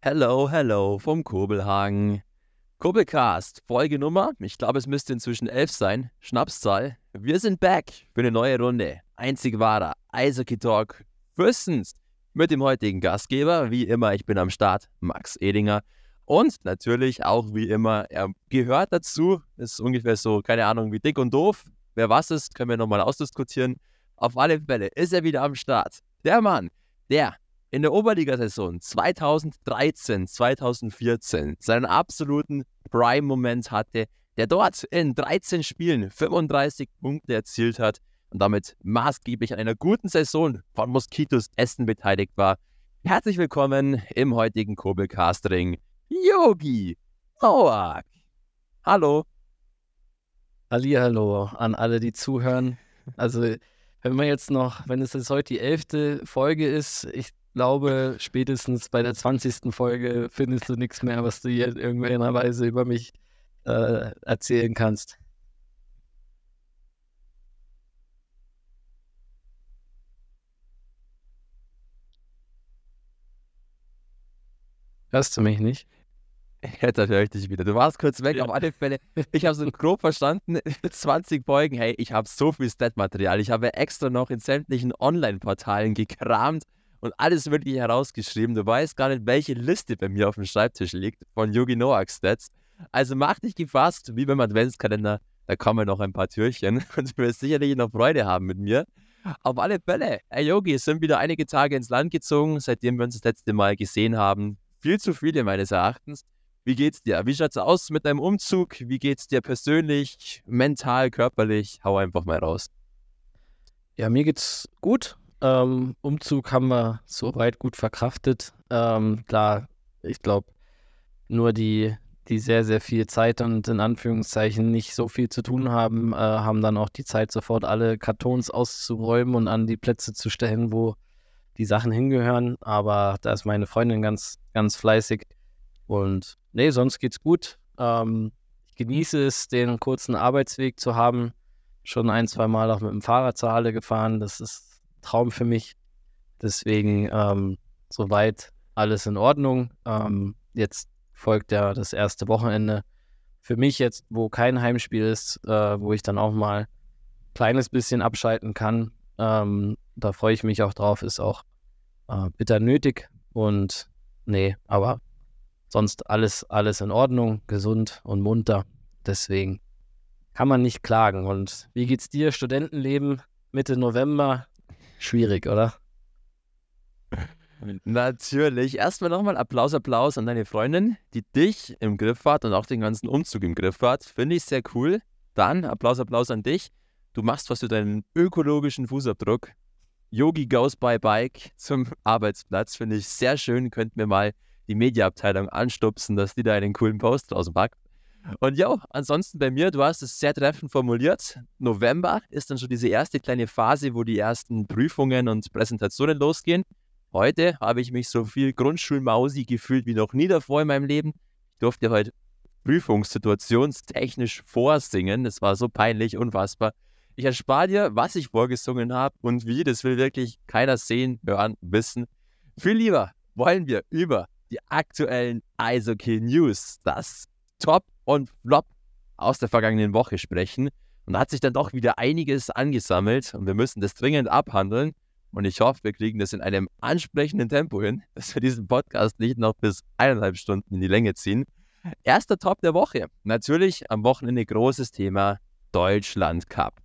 Hello, hello vom Kobelhang. Kobelcast, Folgenummer, ich glaube, es müsste inzwischen elf sein, Schnapszahl. Wir sind back für eine neue Runde. Einzig wahrer Eishockey Talk. Fürstens mit dem heutigen Gastgeber. Wie immer, ich bin am Start, Max Edinger. Und natürlich auch wie immer, er gehört dazu, ist ungefähr so, keine Ahnung, wie dick und doof. Wer was ist, können wir nochmal ausdiskutieren. Auf alle Fälle ist er wieder am Start. Der Mann, der in der Oberligasaison 2013, 2014 seinen absoluten Prime-Moment hatte, der dort in 13 Spielen 35 Punkte erzielt hat und damit maßgeblich an einer guten Saison von Moskitos Essen beteiligt war. Herzlich willkommen im heutigen Kobelcast-Ring, Yogi Nowak. Hallo. Hallo an alle, die zuhören. Also, wenn man jetzt noch, wenn es jetzt heute die elfte Folge ist, ich glaube, spätestens bei der 20. Folge findest du nichts mehr, was du hier in irgendeiner Weise über mich äh, erzählen kannst. Hörst du mich nicht? Jetzt höre ich dich wieder. Du warst kurz weg, ja. auf alle Fälle. Ich habe so grob verstanden, 20 Folgen, hey, ich habe so viel Stat-Material. Ich habe extra noch in sämtlichen Online-Portalen gekramt und alles wirklich herausgeschrieben. Du weißt gar nicht, welche Liste bei mir auf dem Schreibtisch liegt von Yogi Noak Stats. Also mach dich gefasst, wie beim Adventskalender. Da kommen noch ein paar Türchen und du wirst sicherlich noch Freude haben mit mir. Auf alle Fälle, hey Yogi, sind wieder einige Tage ins Land gezogen, seitdem wir uns das letzte Mal gesehen haben. Viel zu viele meines Erachtens. Wie geht's dir? Wie schaut's aus mit deinem Umzug? Wie geht's dir persönlich, mental, körperlich? Hau einfach mal raus. Ja, mir geht's gut. Ähm, Umzug haben wir soweit gut verkraftet. Ähm, klar, ich glaube, nur die, die sehr, sehr viel Zeit und in Anführungszeichen nicht so viel zu tun haben, äh, haben dann auch die Zeit, sofort alle Kartons auszuräumen und an die Plätze zu stellen, wo die Sachen hingehören. Aber da ist meine Freundin ganz, ganz fleißig. Und nee, sonst geht's gut. Ähm, ich genieße es, den kurzen Arbeitsweg zu haben. Schon ein, zwei Mal auch mit dem Fahrrad zur Halle gefahren. Das ist Traum für mich. Deswegen ähm, soweit alles in Ordnung. Ähm, jetzt folgt ja das erste Wochenende. Für mich jetzt, wo kein Heimspiel ist, äh, wo ich dann auch mal ein kleines bisschen abschalten kann. Ähm, da freue ich mich auch drauf, ist auch äh, bitter nötig. Und nee, aber sonst alles, alles in Ordnung, gesund und munter. Deswegen kann man nicht klagen. Und wie geht's dir? Studentenleben Mitte November, Schwierig, oder? Natürlich. Erstmal nochmal Applaus, Applaus an deine Freundin, die dich im Griff hat und auch den ganzen Umzug im Griff hat. Finde ich sehr cool. Dann Applaus, Applaus an dich. Du machst was für deinen ökologischen Fußabdruck. Yogi goes by Bike zum Arbeitsplatz. Finde ich sehr schön. Könnten wir mal die Mediaabteilung anstupsen, dass die da einen coolen Post draußen packt. Und ja, ansonsten bei mir, du hast es sehr treffend formuliert. November ist dann schon diese erste kleine Phase, wo die ersten Prüfungen und Präsentationen losgehen. Heute habe ich mich so viel Grundschulmausi gefühlt wie noch nie davor in meinem Leben. Ich durfte heute prüfungssituationstechnisch vorsingen. Das war so peinlich, unfassbar. Ich erspare dir, was ich vorgesungen habe und wie, das will wirklich keiner sehen, hören, wissen. Viel lieber wollen wir über die aktuellen Eishockey News, das Top und Flop aus der vergangenen Woche sprechen. Und da hat sich dann doch wieder einiges angesammelt und wir müssen das dringend abhandeln. Und ich hoffe, wir kriegen das in einem ansprechenden Tempo hin, dass wir diesen Podcast nicht noch bis eineinhalb Stunden in die Länge ziehen. Erster Top der Woche. Natürlich am Wochenende großes Thema Deutschland Cup.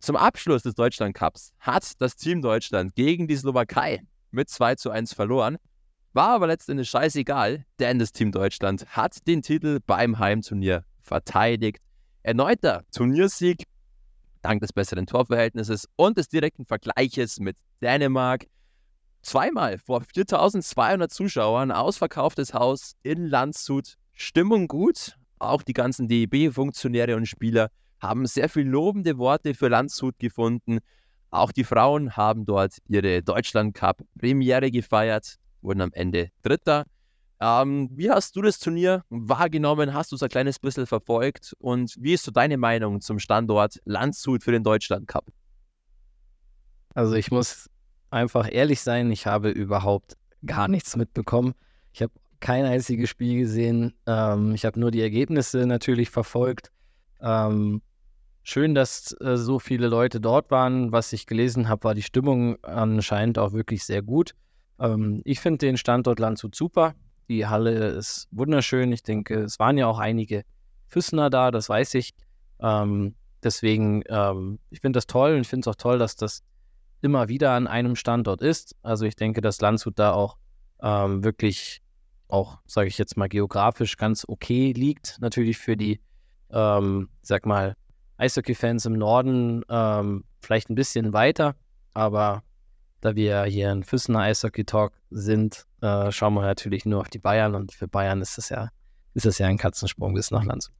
Zum Abschluss des Deutschland Cups hat das Team Deutschland gegen die Slowakei mit 2 zu 1 verloren. War aber letztendlich scheißegal, denn das Team Deutschland hat den Titel beim Heimturnier verteidigt. Erneuter Turniersieg dank des besseren Torverhältnisses und des direkten Vergleiches mit Dänemark. Zweimal vor 4200 Zuschauern, ausverkauftes Haus in Landshut. Stimmung gut. Auch die ganzen DEB-Funktionäre und Spieler haben sehr viel lobende Worte für Landshut gefunden. Auch die Frauen haben dort ihre Deutschland Cup Premiere gefeiert wurden am Ende Dritter. Ähm, wie hast du das Turnier wahrgenommen? Hast du es ein kleines bisschen verfolgt? Und wie ist so deine Meinung zum Standort Landshut für den Deutschland Cup? Also ich muss einfach ehrlich sein, ich habe überhaupt gar nichts mitbekommen. Ich habe kein einziges Spiel gesehen. Ähm, ich habe nur die Ergebnisse natürlich verfolgt. Ähm, schön, dass äh, so viele Leute dort waren. Was ich gelesen habe, war die Stimmung anscheinend auch wirklich sehr gut. Ähm, ich finde den Standort Landshut super. Die Halle ist wunderschön. Ich denke, es waren ja auch einige Füssner da, das weiß ich. Ähm, deswegen, ähm, ich finde das toll und ich finde es auch toll, dass das immer wieder an einem Standort ist. Also ich denke, dass Landshut da auch ähm, wirklich auch, sage ich jetzt mal, geografisch ganz okay liegt. Natürlich für die, ähm, sag mal, Eishockey-Fans im Norden ähm, vielleicht ein bisschen weiter, aber da wir hier ein Füssener Eishockey-Talk sind, äh, schauen wir natürlich nur auf die Bayern und für Bayern ist das ja, ist das ja ein Katzensprung bis nach Landshut.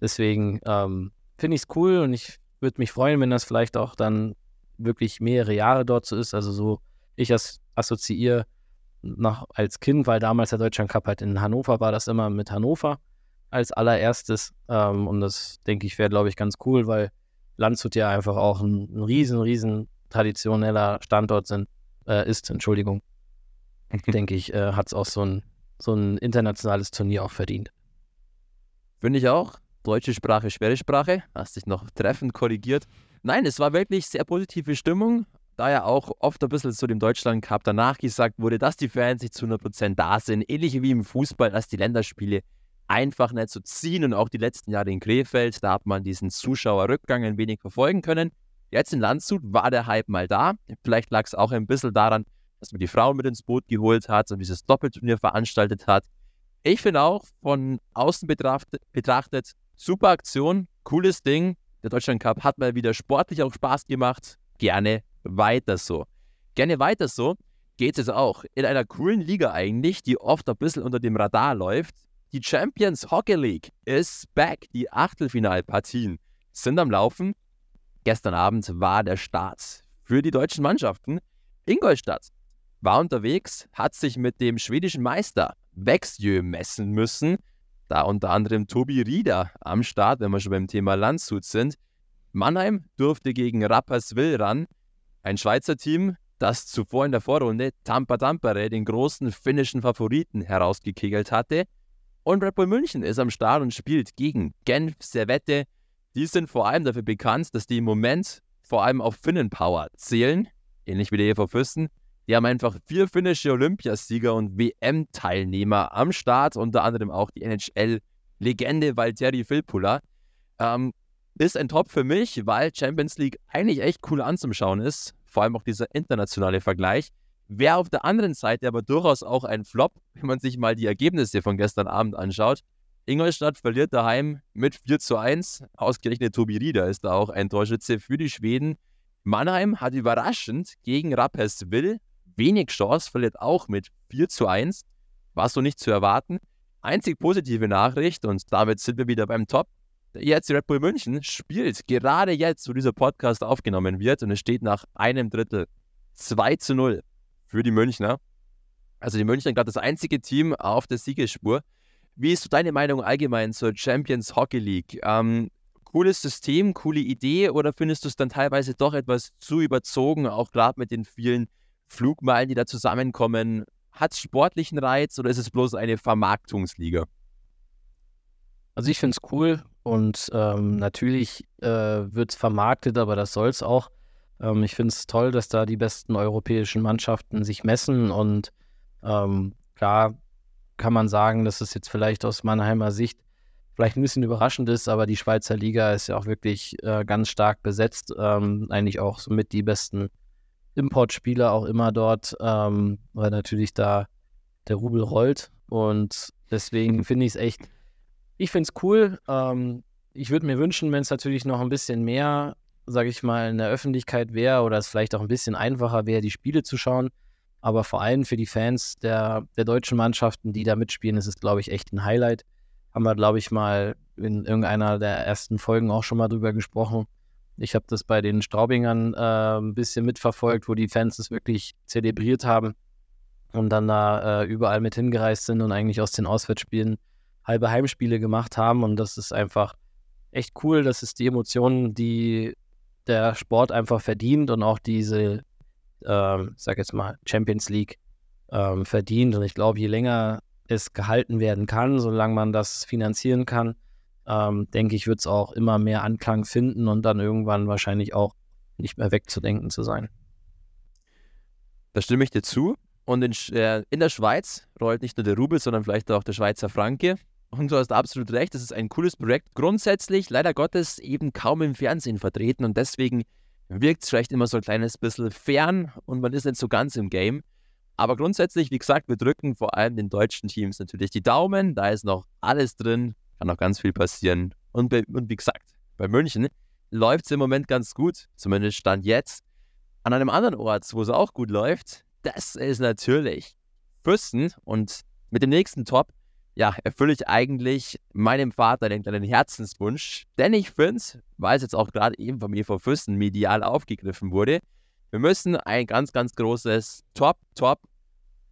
Deswegen ähm, finde ich es cool und ich würde mich freuen, wenn das vielleicht auch dann wirklich mehrere Jahre dort so ist. Also so, ich as assoziiere noch als Kind, weil damals der Deutschland Cup halt in Hannover war, das immer mit Hannover als allererstes. Ähm, und das denke ich wäre, glaube ich, ganz cool, weil Landshut ja einfach auch ein, ein riesen, riesen traditioneller Standort sind, äh, ist, Entschuldigung. denke ich, äh, hat es auch so ein, so ein internationales Turnier auch verdient. Finde ich auch. Deutsche Sprache, schwere Sprache. Hast dich noch treffend korrigiert. Nein, es war wirklich sehr positive Stimmung. Da ja auch oft ein bisschen zu dem Deutschland Cup danach gesagt wurde, dass die Fans nicht zu 100% da sind. Ähnlich wie im Fußball, dass die Länderspiele einfach nicht so ziehen. Und auch die letzten Jahre in Krefeld, da hat man diesen Zuschauerrückgang ein wenig verfolgen können. Jetzt in Landshut war der Hype mal da. Vielleicht lag es auch ein bisschen daran, dass man die Frauen mit ins Boot geholt hat und dieses Doppelturnier veranstaltet hat. Ich finde auch von außen betrachtet, betrachtet super Aktion, cooles Ding. Der Deutschland Cup hat mal wieder sportlich auch Spaß gemacht. Gerne weiter so. Gerne weiter so geht es auch in einer coolen Liga eigentlich, die oft ein bisschen unter dem Radar läuft. Die Champions Hockey League ist back. Die Achtelfinalpartien sind am Laufen. Gestern Abend war der Start für die deutschen Mannschaften. Ingolstadt war unterwegs, hat sich mit dem schwedischen Meister Växjö messen müssen. Da unter anderem Tobi Rieder am Start, wenn wir schon beim Thema Landshut sind. Mannheim durfte gegen Rapperswil ran. Ein Schweizer Team, das zuvor in der Vorrunde Tampa Tampere, den großen finnischen Favoriten, herausgekegelt hatte. Und Red Bull München ist am Start und spielt gegen Genf Servette, die sind vor allem dafür bekannt, dass die im Moment vor allem auf Finnenpower zählen, ähnlich wie die EV Fürsten. Die haben einfach vier finnische Olympiasieger und WM-Teilnehmer am Start, unter anderem auch die NHL-Legende Valtteri Filppula. Ähm, ist ein Top für mich, weil Champions League eigentlich echt cool anzuschauen ist, vor allem auch dieser internationale Vergleich. Wäre auf der anderen Seite aber durchaus auch ein Flop, wenn man sich mal die Ergebnisse von gestern Abend anschaut. Ingolstadt verliert daheim mit 4 zu 1. Ausgerechnet Tobi Rieder ist da auch ein Torschütze für die Schweden. Mannheim hat überraschend gegen Rapperswil wenig Chance, verliert auch mit 4 zu 1. War so nicht zu erwarten. Einzig positive Nachricht und damit sind wir wieder beim Top. Der ERC Red Bull München spielt gerade jetzt, wo dieser Podcast aufgenommen wird und es steht nach einem Drittel 2 zu 0 für die Münchner. Also die Münchner gerade das einzige Team auf der Siegesspur. Wie ist deine Meinung allgemein zur Champions Hockey League? Ähm, cooles System, coole Idee oder findest du es dann teilweise doch etwas zu überzogen, auch gerade mit den vielen Flugmeilen, die da zusammenkommen? Hat es sportlichen Reiz oder ist es bloß eine Vermarktungsliga? Also ich finde es cool und ähm, natürlich äh, wird es vermarktet, aber das soll es auch. Ähm, ich finde es toll, dass da die besten europäischen Mannschaften sich messen und ähm, klar kann man sagen, dass es jetzt vielleicht aus Mannheimer Sicht vielleicht ein bisschen überraschend ist, aber die Schweizer Liga ist ja auch wirklich äh, ganz stark besetzt. Ähm, eigentlich auch somit die besten Importspieler auch immer dort, ähm, weil natürlich da der Rubel rollt. Und deswegen finde ich es echt, ich finde es cool. Ähm, ich würde mir wünschen, wenn es natürlich noch ein bisschen mehr, sage ich mal, in der Öffentlichkeit wäre oder es vielleicht auch ein bisschen einfacher wäre, die Spiele zu schauen. Aber vor allem für die Fans der, der deutschen Mannschaften, die da mitspielen, ist es, glaube ich, echt ein Highlight. Haben wir, glaube ich, mal in irgendeiner der ersten Folgen auch schon mal drüber gesprochen. Ich habe das bei den Straubingern äh, ein bisschen mitverfolgt, wo die Fans es wirklich zelebriert haben und dann da äh, überall mit hingereist sind und eigentlich aus den Auswärtsspielen halbe Heimspiele gemacht haben. Und das ist einfach echt cool. Das ist die Emotionen, die der Sport einfach verdient und auch diese ähm, sag jetzt mal, Champions League ähm, verdient. Und ich glaube, je länger es gehalten werden kann, solange man das finanzieren kann, ähm, denke ich, wird es auch immer mehr Anklang finden und dann irgendwann wahrscheinlich auch nicht mehr wegzudenken zu sein. Da stimme ich dir zu. Und in, äh, in der Schweiz rollt nicht nur der Rubel, sondern vielleicht auch der Schweizer Franke. Und du hast absolut recht, das ist ein cooles Projekt. Grundsätzlich, leider Gottes, eben kaum im Fernsehen vertreten und deswegen wirkt es vielleicht immer so ein kleines bisschen fern und man ist nicht so ganz im Game. Aber grundsätzlich, wie gesagt, wir drücken vor allem den deutschen Teams natürlich die Daumen. Da ist noch alles drin, kann noch ganz viel passieren. Und, bei, und wie gesagt, bei München läuft es im Moment ganz gut, zumindest Stand jetzt. An einem anderen Ort, wo es auch gut läuft, das ist natürlich Fürsten. Und mit dem nächsten Top, ja, erfülle ich eigentlich meinem Vater den kleinen Herzenswunsch. Denn ich finde, weil es jetzt auch gerade eben vom EV Fürsten medial aufgegriffen wurde, wir müssen ein ganz, ganz großes Top, Top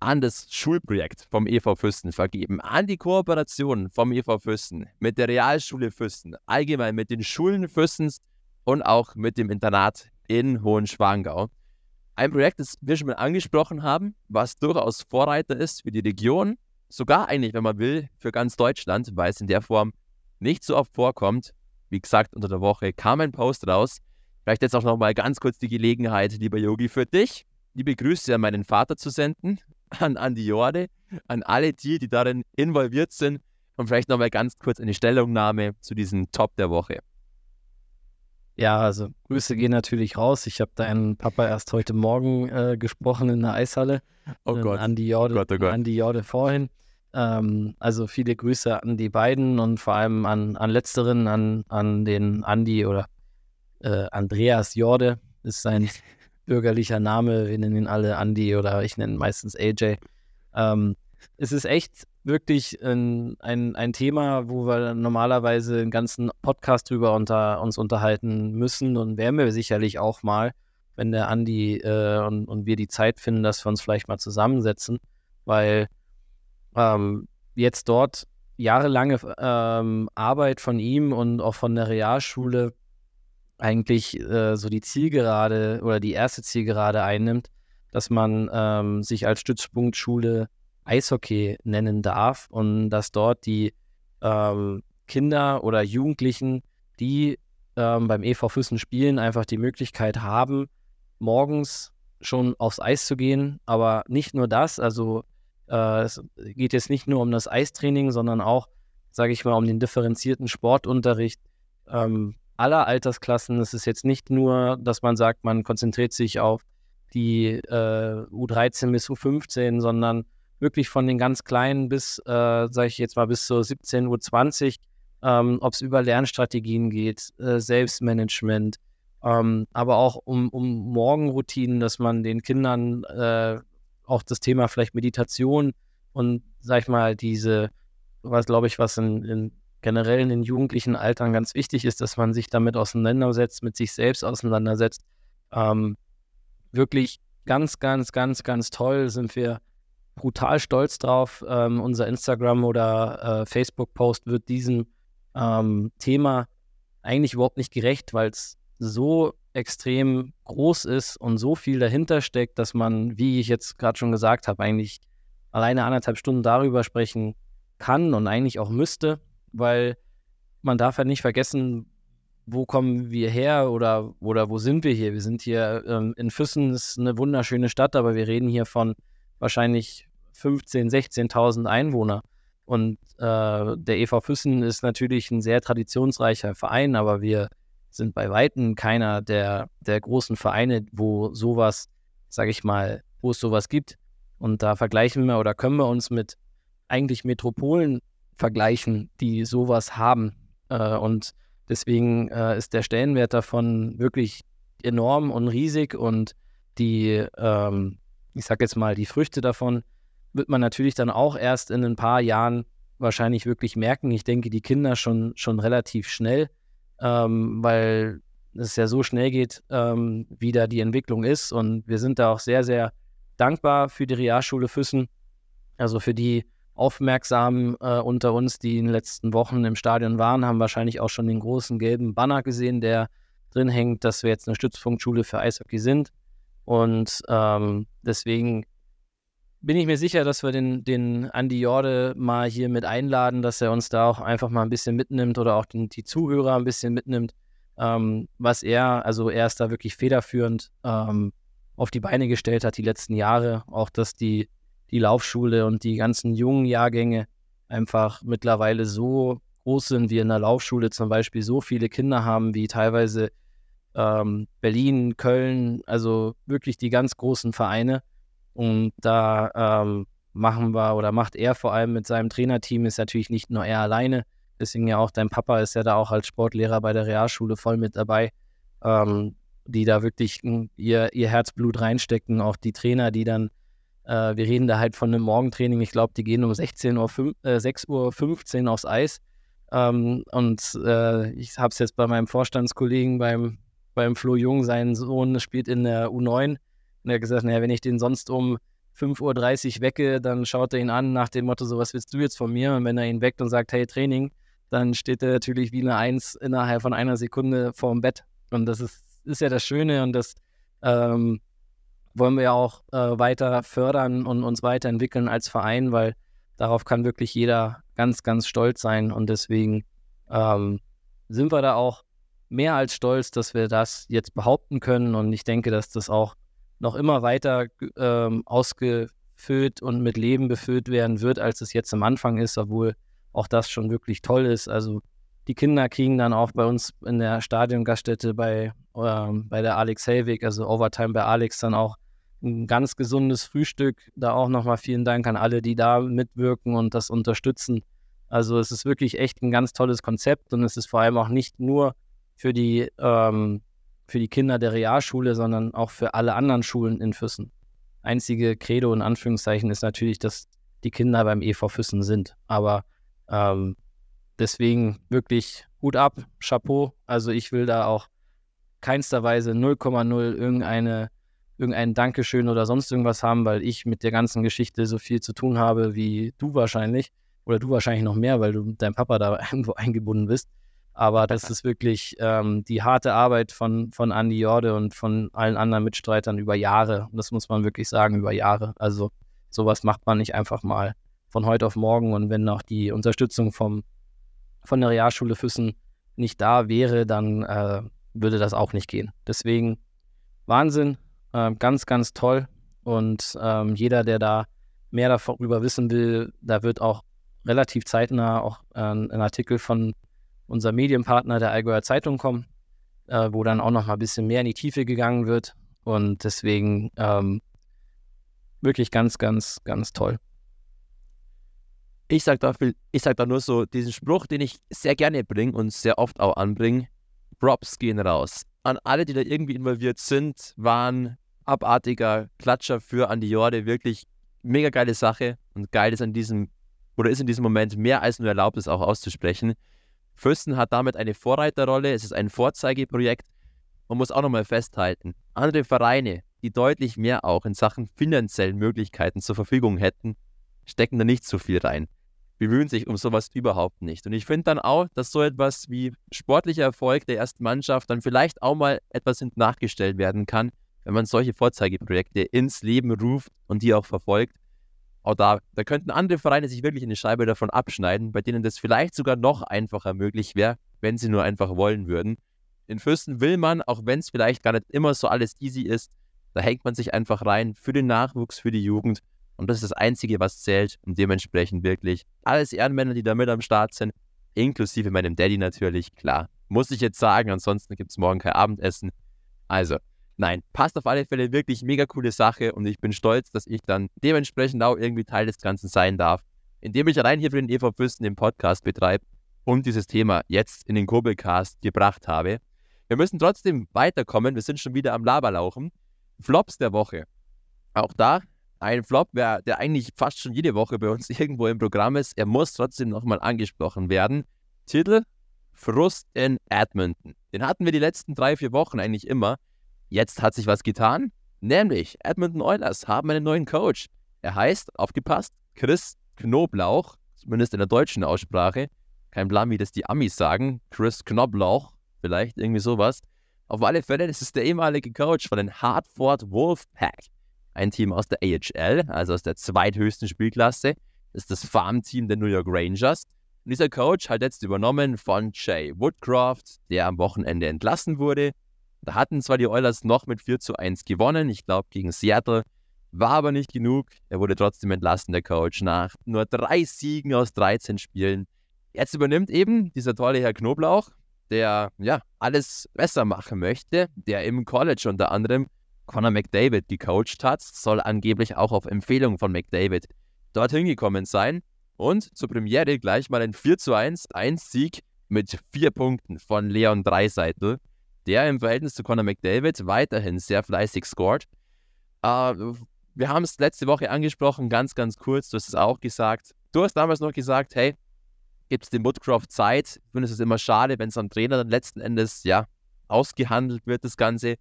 an das Schulprojekt vom EV Fürsten vergeben, an die Kooperation vom EV Fürsten mit der Realschule Fürsten, allgemein mit den Schulen Fürstens und auch mit dem Internat in Hohenschwangau. Ein Projekt, das wir schon mal angesprochen haben, was durchaus Vorreiter ist für die Region, sogar eigentlich, wenn man will, für ganz Deutschland, weil es in der Form nicht so oft vorkommt. Wie gesagt, unter der Woche kam ein Post raus. Vielleicht jetzt auch nochmal ganz kurz die Gelegenheit, lieber Yogi, für dich, liebe Grüße an meinen Vater zu senden, an Andi Jorde, an alle die, die darin involviert sind und vielleicht nochmal ganz kurz eine Stellungnahme zu diesem Top der Woche. Ja, also Grüße gehen natürlich raus. Ich habe deinen Papa erst heute Morgen äh, gesprochen in der Eishalle. Oh Gott. An die Jorde, oh Gott, oh Gott. An die Jorde vorhin. Ähm, also viele Grüße an die beiden und vor allem an, an letzteren, an, an den Andi oder äh, Andreas Jorde ist sein bürgerlicher Name. Wir nennen ihn alle Andi oder ich nenne ihn meistens AJ. Ähm, es ist echt wirklich ein, ein, ein Thema, wo wir normalerweise einen ganzen Podcast drüber unter, uns unterhalten müssen und werden wir sicherlich auch mal, wenn der Andi äh, und, und wir die Zeit finden, dass wir uns vielleicht mal zusammensetzen, weil ähm, jetzt dort jahrelange ähm, Arbeit von ihm und auch von der Realschule eigentlich äh, so die Zielgerade oder die erste Zielgerade einnimmt, dass man ähm, sich als Stützpunktschule Eishockey nennen darf und dass dort die ähm, Kinder oder Jugendlichen, die ähm, beim EV Füssen spielen, einfach die Möglichkeit haben, morgens schon aufs Eis zu gehen. Aber nicht nur das, also äh, es geht jetzt nicht nur um das Eistraining, sondern auch, sage ich mal, um den differenzierten Sportunterricht ähm, aller Altersklassen. Es ist jetzt nicht nur, dass man sagt, man konzentriert sich auf die äh, U13 bis U15, sondern wirklich von den ganz Kleinen bis, äh, sage ich jetzt mal, bis zur 17 Uhr 20, ähm, ob es über Lernstrategien geht, äh, Selbstmanagement, ähm, aber auch um, um Morgenroutinen, dass man den Kindern äh, auch das Thema vielleicht Meditation und, sag ich mal, diese, was glaube ich, was in, in generell in den jugendlichen Altern ganz wichtig ist, dass man sich damit auseinandersetzt, mit sich selbst auseinandersetzt. Ähm, wirklich ganz, ganz, ganz, ganz toll sind wir brutal stolz drauf. Ähm, unser Instagram- oder äh, Facebook-Post wird diesem ähm, Thema eigentlich überhaupt nicht gerecht, weil es so extrem groß ist und so viel dahinter steckt, dass man, wie ich jetzt gerade schon gesagt habe, eigentlich alleine anderthalb Stunden darüber sprechen kann und eigentlich auch müsste, weil man darf ja nicht vergessen, wo kommen wir her oder, oder wo sind wir hier? Wir sind hier ähm, in Füssen, ist eine wunderschöne Stadt, aber wir reden hier von wahrscheinlich 15.000, 16.000 Einwohner. Und äh, der EV Füssen ist natürlich ein sehr traditionsreicher Verein, aber wir sind bei Weitem keiner der, der großen Vereine, wo sowas, sage ich mal, wo es sowas gibt. Und da vergleichen wir oder können wir uns mit eigentlich Metropolen vergleichen, die sowas haben. Äh, und deswegen äh, ist der Stellenwert davon wirklich enorm und riesig und die, ähm, ich sage jetzt mal, die Früchte davon wird man natürlich dann auch erst in ein paar Jahren wahrscheinlich wirklich merken. Ich denke, die Kinder schon, schon relativ schnell, ähm, weil es ja so schnell geht, ähm, wie da die Entwicklung ist. Und wir sind da auch sehr, sehr dankbar für die Realschule Füssen, also für die Aufmerksamen äh, unter uns, die in den letzten Wochen im Stadion waren, haben wahrscheinlich auch schon den großen gelben Banner gesehen, der drin hängt, dass wir jetzt eine Stützpunktschule für Eishockey sind. Und ähm, deswegen bin ich mir sicher, dass wir den, den Andi Jorde mal hier mit einladen, dass er uns da auch einfach mal ein bisschen mitnimmt oder auch den, die Zuhörer ein bisschen mitnimmt, ähm, was er, also er ist da wirklich federführend ähm, auf die Beine gestellt hat die letzten Jahre. Auch, dass die, die Laufschule und die ganzen jungen Jahrgänge einfach mittlerweile so groß sind, wie in der Laufschule zum Beispiel so viele Kinder haben, wie teilweise ähm, Berlin, Köln, also wirklich die ganz großen Vereine. Und da ähm, machen wir oder macht er vor allem mit seinem Trainerteam, ist natürlich nicht nur er alleine, deswegen ja auch dein Papa ist ja da auch als Sportlehrer bei der Realschule voll mit dabei, ähm, die da wirklich ihr, ihr Herzblut reinstecken, auch die Trainer, die dann, äh, wir reden da halt von einem Morgentraining, ich glaube, die gehen um 16 Uhr, äh, 6.15 Uhr aufs Eis. Ähm, und äh, ich habe es jetzt bei meinem Vorstandskollegen, beim, beim Flo Jung, sein Sohn spielt in der U9 und er hat gesagt, naja, wenn ich den sonst um 5.30 Uhr wecke, dann schaut er ihn an nach dem Motto, so was willst du jetzt von mir? Und wenn er ihn weckt und sagt, hey, Training, dann steht er natürlich wie eine Eins innerhalb von einer Sekunde vorm Bett. Und das ist, ist ja das Schöne und das ähm, wollen wir ja auch äh, weiter fördern und uns weiterentwickeln als Verein, weil darauf kann wirklich jeder ganz, ganz stolz sein. Und deswegen ähm, sind wir da auch mehr als stolz, dass wir das jetzt behaupten können. Und ich denke, dass das auch noch immer weiter ähm, ausgefüllt und mit Leben befüllt werden wird, als es jetzt am Anfang ist, obwohl auch das schon wirklich toll ist. Also die Kinder kriegen dann auch bei uns in der Stadiongaststätte bei, ähm, bei der Alex Helwig, also Overtime bei Alex, dann auch ein ganz gesundes Frühstück. Da auch nochmal vielen Dank an alle, die da mitwirken und das unterstützen. Also es ist wirklich echt ein ganz tolles Konzept und es ist vor allem auch nicht nur für die ähm, für die Kinder der Realschule, sondern auch für alle anderen Schulen in Füssen. Einzige Credo in Anführungszeichen ist natürlich, dass die Kinder beim EV Füssen sind. Aber ähm, deswegen wirklich Hut ab, Chapeau. Also ich will da auch keinster Weise 0,0 irgendeine, irgendein Dankeschön oder sonst irgendwas haben, weil ich mit der ganzen Geschichte so viel zu tun habe wie du wahrscheinlich. Oder du wahrscheinlich noch mehr, weil du mit deinem Papa da irgendwo eingebunden bist. Aber das ist wirklich ähm, die harte Arbeit von, von Andy Jorde und von allen anderen Mitstreitern über Jahre. Und das muss man wirklich sagen, über Jahre. Also sowas macht man nicht einfach mal von heute auf morgen. Und wenn auch die Unterstützung vom, von der Realschule Füssen nicht da wäre, dann äh, würde das auch nicht gehen. Deswegen Wahnsinn, äh, ganz, ganz toll. Und ähm, jeder, der da mehr darüber wissen will, da wird auch relativ zeitnah auch äh, ein Artikel von unser Medienpartner der Allgäuer Zeitung kommen, äh, wo dann auch noch mal ein bisschen mehr in die Tiefe gegangen wird. Und deswegen ähm, wirklich ganz, ganz, ganz toll. Ich sage da, sag da nur so diesen Spruch, den ich sehr gerne bringe und sehr oft auch anbringe. Props gehen raus. An alle, die da irgendwie involviert sind, waren abartiger Klatscher für Andi Jorde. Wirklich mega geile Sache und geil ist an diesem, oder ist in diesem Moment mehr als nur erlaubt, es auch auszusprechen. Fürsten hat damit eine Vorreiterrolle, es ist ein Vorzeigeprojekt. Man muss auch nochmal festhalten, andere Vereine, die deutlich mehr auch in Sachen finanziellen Möglichkeiten zur Verfügung hätten, stecken da nicht so viel rein. Bemühen sich um sowas überhaupt nicht. Und ich finde dann auch, dass so etwas wie sportlicher Erfolg der ersten Mannschaft dann vielleicht auch mal etwas nachgestellt werden kann, wenn man solche Vorzeigeprojekte ins Leben ruft und die auch verfolgt auch da, da könnten andere Vereine sich wirklich eine Scheibe davon abschneiden, bei denen das vielleicht sogar noch einfacher möglich wäre, wenn sie nur einfach wollen würden. In Fürsten will man, auch wenn es vielleicht gar nicht immer so alles easy ist, da hängt man sich einfach rein für den Nachwuchs, für die Jugend. Und das ist das Einzige, was zählt. Und dementsprechend wirklich alles Ehrenmänner, die da mit am Start sind, inklusive meinem Daddy natürlich, klar. Muss ich jetzt sagen, ansonsten gibt es morgen kein Abendessen. Also, Nein, passt auf alle Fälle wirklich mega coole Sache und ich bin stolz, dass ich dann dementsprechend auch irgendwie Teil des Ganzen sein darf, indem ich allein hier für den EV Fürsten den Podcast betreibe und dieses Thema jetzt in den Kurbelcast gebracht habe. Wir müssen trotzdem weiterkommen, wir sind schon wieder am Laberlauchen. Flops der Woche. Auch da ein Flop, der eigentlich fast schon jede Woche bei uns irgendwo im Programm ist. Er muss trotzdem nochmal angesprochen werden. Titel Frust in Edmonton. Den hatten wir die letzten drei, vier Wochen eigentlich immer. Jetzt hat sich was getan, nämlich Edmonton Oilers haben einen neuen Coach. Er heißt, aufgepasst, Chris Knoblauch, zumindest in der deutschen Aussprache. Kein Plan, wie das die Amis sagen. Chris Knoblauch, vielleicht irgendwie sowas. Auf alle Fälle, das ist der ehemalige Coach von den Hartford Wolfpack. ein Team aus der AHL, also aus der zweithöchsten Spielklasse. Das ist das Farmteam der New York Rangers. Und dieser Coach hat jetzt übernommen von Jay Woodcroft, der am Wochenende entlassen wurde. Da hatten zwar die Oilers noch mit 4 zu 1 gewonnen, ich glaube gegen Seattle, war aber nicht genug. Er wurde trotzdem entlassen, der Coach, nach nur drei Siegen aus 13 Spielen. Jetzt übernimmt eben dieser tolle Herr Knoblauch, der ja alles besser machen möchte, der im College unter anderem Conor McDavid gecoacht hat, soll angeblich auch auf Empfehlung von McDavid dorthin gekommen sein und zur Premiere gleich mal ein 4 zu 1, ein Sieg mit vier Punkten von Leon Dreiseitel, der im Verhältnis zu Conor McDavid weiterhin sehr fleißig scored. Äh, wir haben es letzte Woche angesprochen, ganz, ganz kurz, du hast es auch gesagt. Du hast damals noch gesagt, hey, gibt es dem Woodcroft Zeit? Ich finde es immer schade, wenn es am Trainer dann letzten Endes, ja, ausgehandelt wird, das Ganze.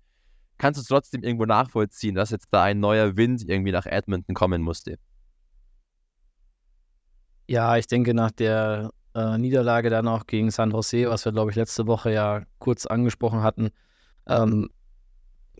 Kannst du trotzdem irgendwo nachvollziehen, dass jetzt da ein neuer Wind irgendwie nach Edmonton kommen musste? Ja, ich denke, nach der äh, Niederlage dann auch gegen San Jose, was wir, glaube ich, letzte Woche ja kurz angesprochen hatten, ähm,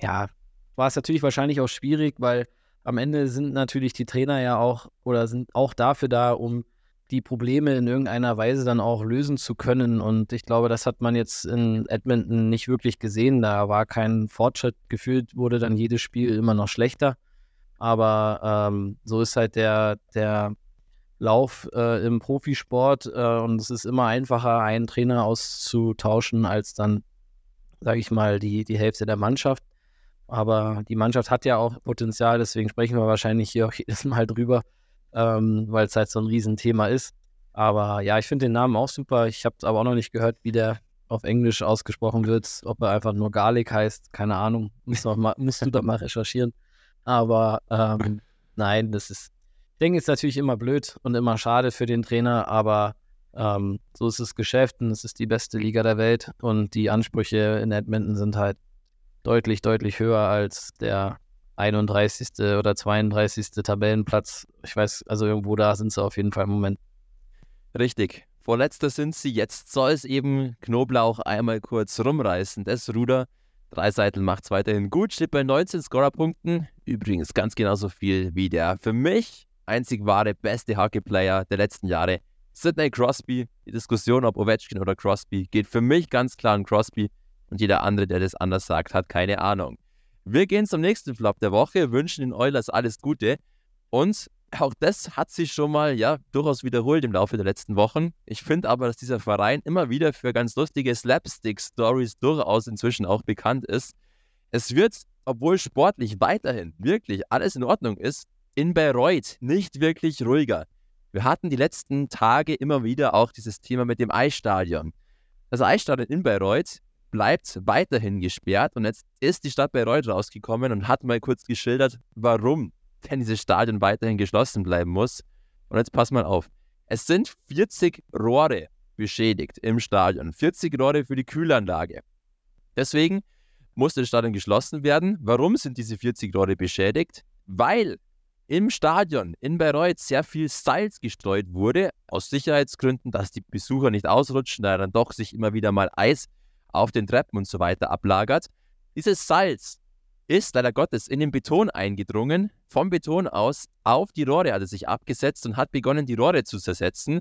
ja, war es natürlich wahrscheinlich auch schwierig, weil am Ende sind natürlich die Trainer ja auch oder sind auch dafür da, um die Probleme in irgendeiner Weise dann auch lösen zu können. Und ich glaube, das hat man jetzt in Edmonton nicht wirklich gesehen. Da war kein Fortschritt. Gefühlt wurde dann jedes Spiel immer noch schlechter. Aber ähm, so ist halt der, der Lauf äh, im Profisport. Äh, und es ist immer einfacher, einen Trainer auszutauschen, als dann, sage ich mal, die, die Hälfte der Mannschaft. Aber die Mannschaft hat ja auch Potenzial, deswegen sprechen wir wahrscheinlich hier auch jedes Mal drüber, ähm, weil es halt so ein Riesenthema ist. Aber ja, ich finde den Namen auch super. Ich habe aber auch noch nicht gehört, wie der auf Englisch ausgesprochen wird. Ob er einfach nur Garlic heißt, keine Ahnung. Musst, mal, du da mal recherchieren. Aber ähm, nein, das ist, denke, ist natürlich immer blöd und immer schade für den Trainer, aber ähm, so ist das Geschäft und es ist die beste Liga der Welt und die Ansprüche in Edmonton sind halt deutlich, deutlich höher als der 31. oder 32. Tabellenplatz. Ich weiß, also irgendwo da sind sie auf jeden Fall im Moment. Richtig. Vorletzter sind sie. Jetzt soll es eben Knoblauch einmal kurz rumreißen. Das Ruder. Dreiseitel macht es weiterhin gut, steht bei 19 Scorerpunkten. Übrigens ganz genauso viel wie der für mich einzig wahre beste Hockeyplayer der letzten Jahre, Sidney Crosby. Die Diskussion, ob Ovechkin oder Crosby, geht für mich ganz klar an Crosby. Und jeder andere, der das anders sagt, hat keine Ahnung. Wir gehen zum nächsten Flop der Woche, wünschen den Oilers alles Gute. Und auch das hat sich schon mal ja durchaus wiederholt im Laufe der letzten Wochen. Ich finde aber, dass dieser Verein immer wieder für ganz lustige Slapstick-Stories durchaus inzwischen auch bekannt ist. Es wird, obwohl sportlich weiterhin wirklich alles in Ordnung ist, in Bayreuth nicht wirklich ruhiger. Wir hatten die letzten Tage immer wieder auch dieses Thema mit dem Eisstadion. Das Eisstadion in Bayreuth bleibt weiterhin gesperrt und jetzt ist die Stadt Bayreuth rausgekommen und hat mal kurz geschildert, warum denn dieses Stadion weiterhin geschlossen bleiben muss. Und jetzt pass mal auf. Es sind 40 Rohre beschädigt im Stadion. 40 Rohre für die Kühlanlage. Deswegen musste das Stadion geschlossen werden. Warum sind diese 40 Rohre beschädigt? Weil im Stadion in Bayreuth sehr viel Salz gestreut wurde, aus Sicherheitsgründen, dass die Besucher nicht ausrutschen, da dann doch sich immer wieder mal Eis auf den Treppen und so weiter ablagert. Dieses Salz ist leider Gottes in den Beton eingedrungen. Vom Beton aus auf die Rohre hat es sich abgesetzt und hat begonnen, die Rohre zu zersetzen.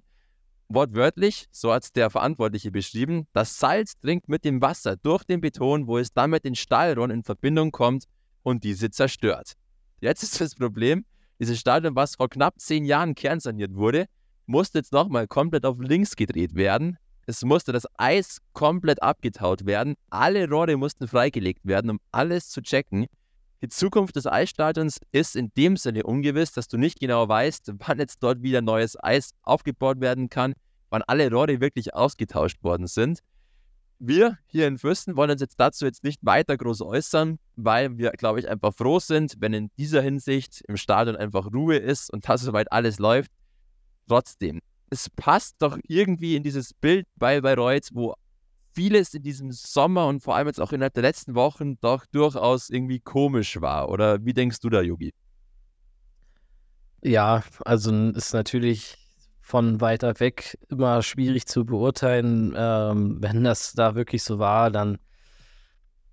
Wortwörtlich, so hat der Verantwortliche beschrieben, das Salz dringt mit dem Wasser durch den Beton, wo es dann mit den Stahlrohren in Verbindung kommt und diese zerstört. Jetzt ist das Problem, dieses Stadion, was vor knapp zehn Jahren kernsaniert wurde, musste jetzt nochmal komplett auf links gedreht werden. Es musste das Eis komplett abgetaut werden. Alle Rohre mussten freigelegt werden, um alles zu checken. Die Zukunft des Eisstadions ist in dem Sinne ungewiss, dass du nicht genau weißt, wann jetzt dort wieder neues Eis aufgebaut werden kann, wann alle Rohre wirklich ausgetauscht worden sind. Wir hier in Fürsten wollen uns jetzt dazu jetzt nicht weiter groß äußern, weil wir, glaube ich, einfach froh sind, wenn in dieser Hinsicht im Stadion einfach Ruhe ist und dass soweit alles läuft. Trotzdem, es passt doch irgendwie in dieses Bild bei Bayreuth, wo vieles in diesem Sommer und vor allem jetzt auch innerhalb der letzten Wochen doch durchaus irgendwie komisch war. Oder wie denkst du da, Yogi? Ja, also ist natürlich von weiter weg immer schwierig zu beurteilen. Ähm, wenn das da wirklich so war, dann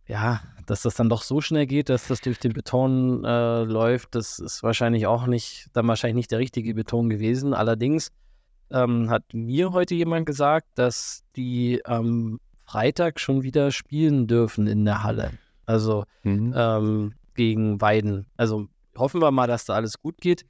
ja, dass das dann doch so schnell geht, dass das durch den Beton äh, läuft, das ist wahrscheinlich auch nicht, dann wahrscheinlich nicht der richtige Beton gewesen. Allerdings ähm, hat mir heute jemand gesagt, dass die am Freitag schon wieder spielen dürfen in der Halle. Also mhm. ähm, gegen Weiden. Also hoffen wir mal, dass da alles gut geht,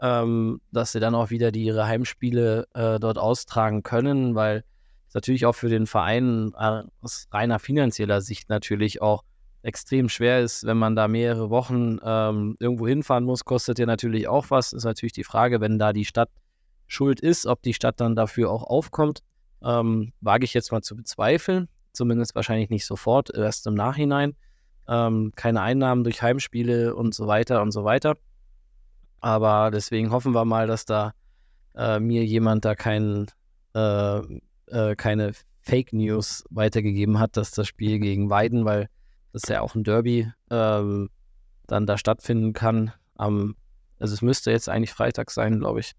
ähm, dass sie dann auch wieder die, ihre Heimspiele äh, dort austragen können, weil es natürlich auch für den Verein äh, aus reiner finanzieller Sicht natürlich auch extrem schwer ist, wenn man da mehrere Wochen ähm, irgendwo hinfahren muss, kostet ja natürlich auch was. Ist natürlich die Frage, wenn da die Stadt schuld ist, ob die Stadt dann dafür auch aufkommt, ähm, wage ich jetzt mal zu bezweifeln. Zumindest wahrscheinlich nicht sofort, erst im Nachhinein. Ähm, keine Einnahmen durch Heimspiele und so weiter und so weiter. Aber deswegen hoffen wir mal, dass da äh, mir jemand da kein, äh, äh, keine Fake News weitergegeben hat, dass das Spiel gegen Weiden, weil das ja auch ein Derby ähm, dann da stattfinden kann. Am, also es müsste jetzt eigentlich Freitag sein, glaube ich.